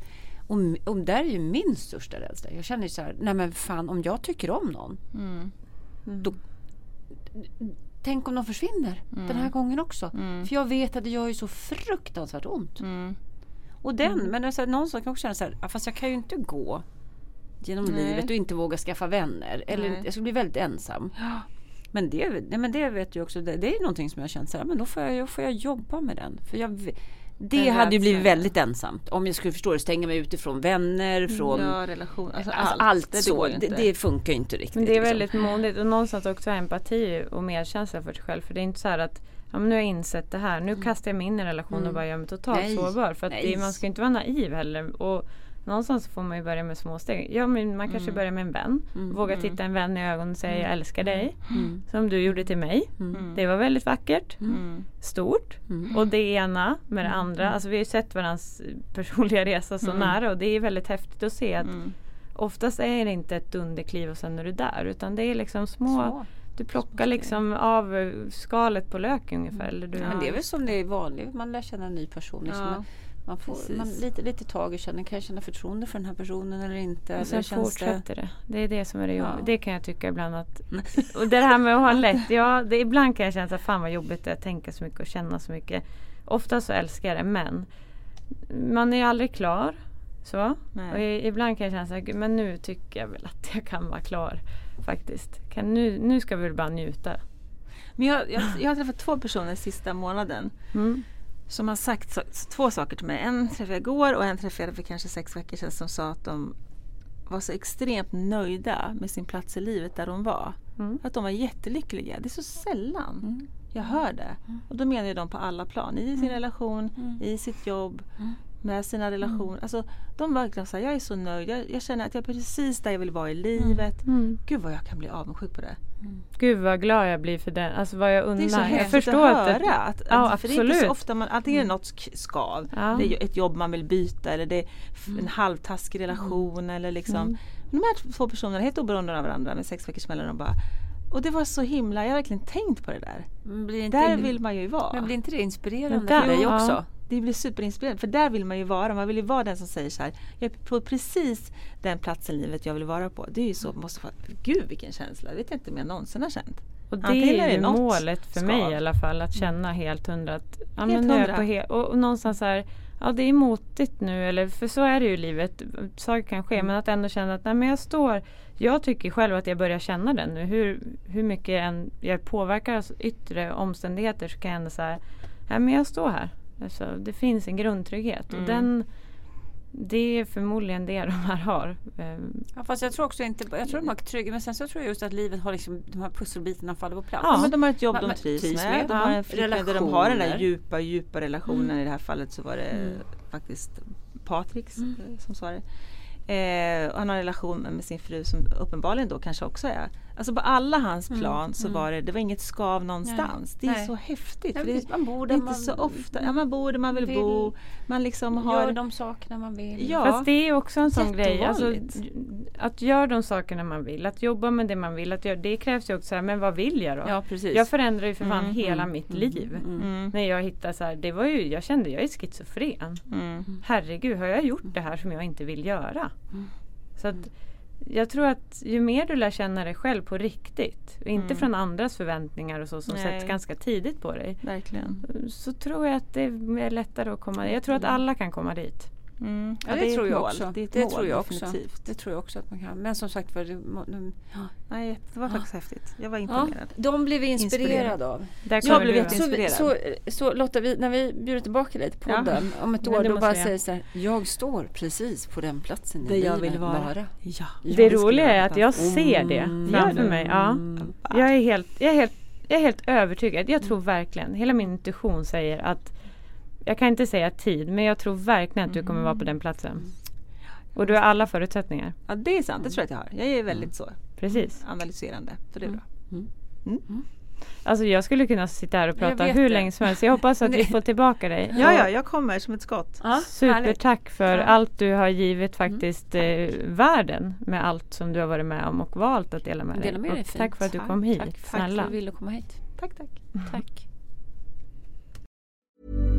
B: Och, och där är ju min största rädsla. Jag känner så här, nej men fan om jag tycker om någon. Då, tänk om de försvinner den här gången också. För jag vet att det gör ju så fruktansvärt ont. Och den, men alltså, någonstans kan jag också känna så här, "Ah, fast jag kan ju inte gå genom
C: Nej.
B: livet och inte våga skaffa vänner. Eller
C: Nej.
B: jag skulle bli väldigt ensam. Men det, nej, men det vet jag också, det, det är någonting som jag känt så här, men då får jag, då får jag jobba med den. För jag, det hade ju blivit väldigt ensamt. Om jag skulle förstå det, stänga mig utifrån vänner, från
C: Ja, relation, alltså,
B: alltså,
C: allt.
B: allt,
C: det
B: så. Det, det funkar ju inte riktigt.
A: Men det är
B: liksom.
A: väldigt modigt och någonstans också empati och medkänsla för sig själv. För det är inte så här att ja, men nu har jag insett det här. Nu kastar jag mig in i en relation och bara gör mig totalt
B: Nej.
A: sårbar. För att det, man ska inte vara naiv heller. Och någonstans får man ju börja med små steg. Ja, men man kanske börjar med en vän. Våga titta en vän i ögonen och säga jag älskar dig. Som du gjorde till mig. Det var väldigt vackert. Stort. Och det ena med det andra. Alltså vi har ju sett varandras personliga resa så nära och det är väldigt häftigt att se att oftast är det inte ett dunderkliv och sen är du där. Utan det är liksom små,
B: Så.
A: du plockar liksom av eh, skalet på lök ungefär. Eller du,
B: Men det är väl som det är vanligt, man lär känna en ny person. Liksom.
C: Ja.
B: Man, får
C: Precis.
B: man, lite, lite tag i känner, kan jag känna förtroende för den här personen eller inte?
A: och
B: Eller
A: sen
B: känns
A: fortsätter det. det. är det som är det jobbiga.
B: Ja.
A: Det kan jag tycka ibland att Och det här med att ha lätt. Ja, det, ibland kan jag känna att fan vad jobbigt det är att tänka så mycket och känna så mycket. Ofta så älskar jag det men man är ju aldrig klar. Så.
C: Nej.
A: Och i, ibland kan jag känna så här, "Gud, men nu tycker jag väl att jag kan vara klar. Faktiskt. Kan, nu, nu ska vi väl bara njuta.
C: Men jag, jag, jag har träffat två personer sista månaden
A: Mm.
C: Som har sagt så, två saker till mig. En träffade jag igår och en träffade jag för kanske sex veckor sedan som sa att de var så extremt nöjda med sin plats i livet där de var.
A: Mm.
C: Att de var jättelyckliga. Det är så sällan jag hör det. Och då menar jag de på alla plan. I sin relation, i sitt jobb, med sina relationer. Alltså, de verkligen här, jag är så nöjd. Jag, jag känner att jag är precis där jag vill vara i livet.
A: Mm.
C: Gud vad jag kan bli avundsjuk på det.
A: Gud vad glad jag blir för den. Alltså vad jag
C: Det
A: undrar.
C: är så
A: jag
C: häftigt
A: förstår
C: att höra.
A: det-
C: Att, att,
A: ja,
C: för det är inte så ofta man, antingen är det något sk- skav,
A: Ja.
C: det är ett jobb man vill byta eller det är en halvtaskig relation eller liksom. De här två personerna, helt oberoende av varandra med sex veckors mellanrum bara. Och det var så himla, jag har verkligen tänkt på det där.
B: Men blir inte,
C: Där vill man ju vara.
B: men blir inte det inspirerande för dig
A: ja.
C: Det blir superinspirerande för där vill man ju vara. Man vill ju vara den som säger så här. Jag är på precis den platsen i livet jag vill vara på. Det är ju så, måste vara, gud vilken känsla. Det vet jag inte om jag någonsin har känt.
A: Och det
C: Antingen
A: är ju målet för
C: skav.
A: mig i alla fall. Att känna helt hundra. Att, ja,
C: Helt
A: men jag
C: hundra.
A: på he- och, och någonstans så här. Ja det är motigt nu. Eller, för så är det ju i livet. Saker kan
C: Mm.
A: ske. Men att ändå känna att nej, men jag står. Jag tycker själv att jag börjar känna den nu. Hur, hur mycket än jag påverkar av yttre omständigheter. Så kan jag ändå säga. Nej men jag står här. Alltså, det finns en grundtrygghet.
C: Mm.
A: Och den det är förmodligen det de här har. Ehm,
B: Ja, fast jag tror också inte, jag tror de har trygghet men sen så tror jag just att livet har liksom, de här pusselbitarna faller på plats.
A: Ja.
C: Men de har ett jobb de trivs,
B: trivs
C: med.
B: med.
C: De har en flickvän där de har den där djupa, djupa relationen. I det här fallet så var det faktiskt Patriks eh, som svarade. Eh, och han har en relation med med sin fru som uppenbarligen då kanske också är Alltså på alla hans plan så var det, det var inget skav någonstans. Det är
B: Nej.
C: så häftigt. För det.
B: Man bor
C: det är
B: där
C: inte
B: man
C: så ofta. Ja, man bor där man vill,
B: vill.
C: bo. Man liksom
B: Gör
C: har...
B: de sakerna man vill.
C: Ja.
A: Fast det är också en sån grej. Alltså, att göra de sakerna man vill. Att jobba med det man vill. Att göra, det krävs ju också så här, men vad vill jag då?
B: Ja, precis.
A: Jag förändrar ju för fan
C: Mm,
A: hela
C: mm,
A: mitt
C: mm,
A: liv.
C: Mm,
A: När jag hittade så här, det var ju, jag kände jag är schizofren.
C: mm.
A: Herregud, har jag gjort det här som jag inte vill göra? Så att jag tror att ju mer du lär känna dig själv på riktigt. Och inte
C: Mm.
A: från andras förväntningar och så som
C: Nej.
A: sätts ganska tidigt på dig.
C: Verkligen.
A: Så tror jag att det är lättare att komma Jag tror att alla kan komma dit.
C: Mm.
B: Ja, det,
C: är
B: tror jag
C: mål.
B: också.
C: Det,
B: det
C: mål,
B: tror jag också. Det tror jag också att man kan. Men som sagt var, det,
C: Nej, det var faktiskt häftigt. Jag var
B: ja,
C: imponerad.
B: de blev vi inspirerade
C: Inspirerad.
B: av.
A: Där
C: Jag blev
A: du.
C: jätte-
B: Så, så, så Lotta, vi, när vi bjuder tillbaka dig till
C: Ja.
B: podden om ett år,
A: det
B: då bara säger så här, jag står precis på den platsen
C: Där
B: i
C: jag vill vara.
B: bara.
C: Ja.
A: Det roliga är att jag ser det
B: Mm.
A: framför mig. Ja.
C: Mm.
A: Jag är helt, jag är helt, jag är helt övertygad. Jag tror verkligen, hela min intuition säger att jag kan inte säga tid, men jag tror verkligen att du kommer vara på den platsen. Och du har alla förutsättningar.
C: ja, det är sant. Det tror jag att jag har. Jag är väldigt så
A: Precis.
C: analyserande. Så det är bra.
A: Alltså jag skulle kunna sitta här och prata hur
B: det.
A: länge som helst. Jag hoppas att vi får tillbaka dig.
C: Ja, ja, jag kommer som ett skott.
B: Ja.
A: Supertack för
B: Ja.
A: allt du har givit faktiskt eh, världen med allt som du har varit med om och valt att dela med dig.
B: Dela med dig
A: och
B: fint.
A: tack för att du
C: Tack,
A: kom hit.
C: tack, tack
B: Tack för att du ville komma hit.
C: Tack, tack.
B: Tack.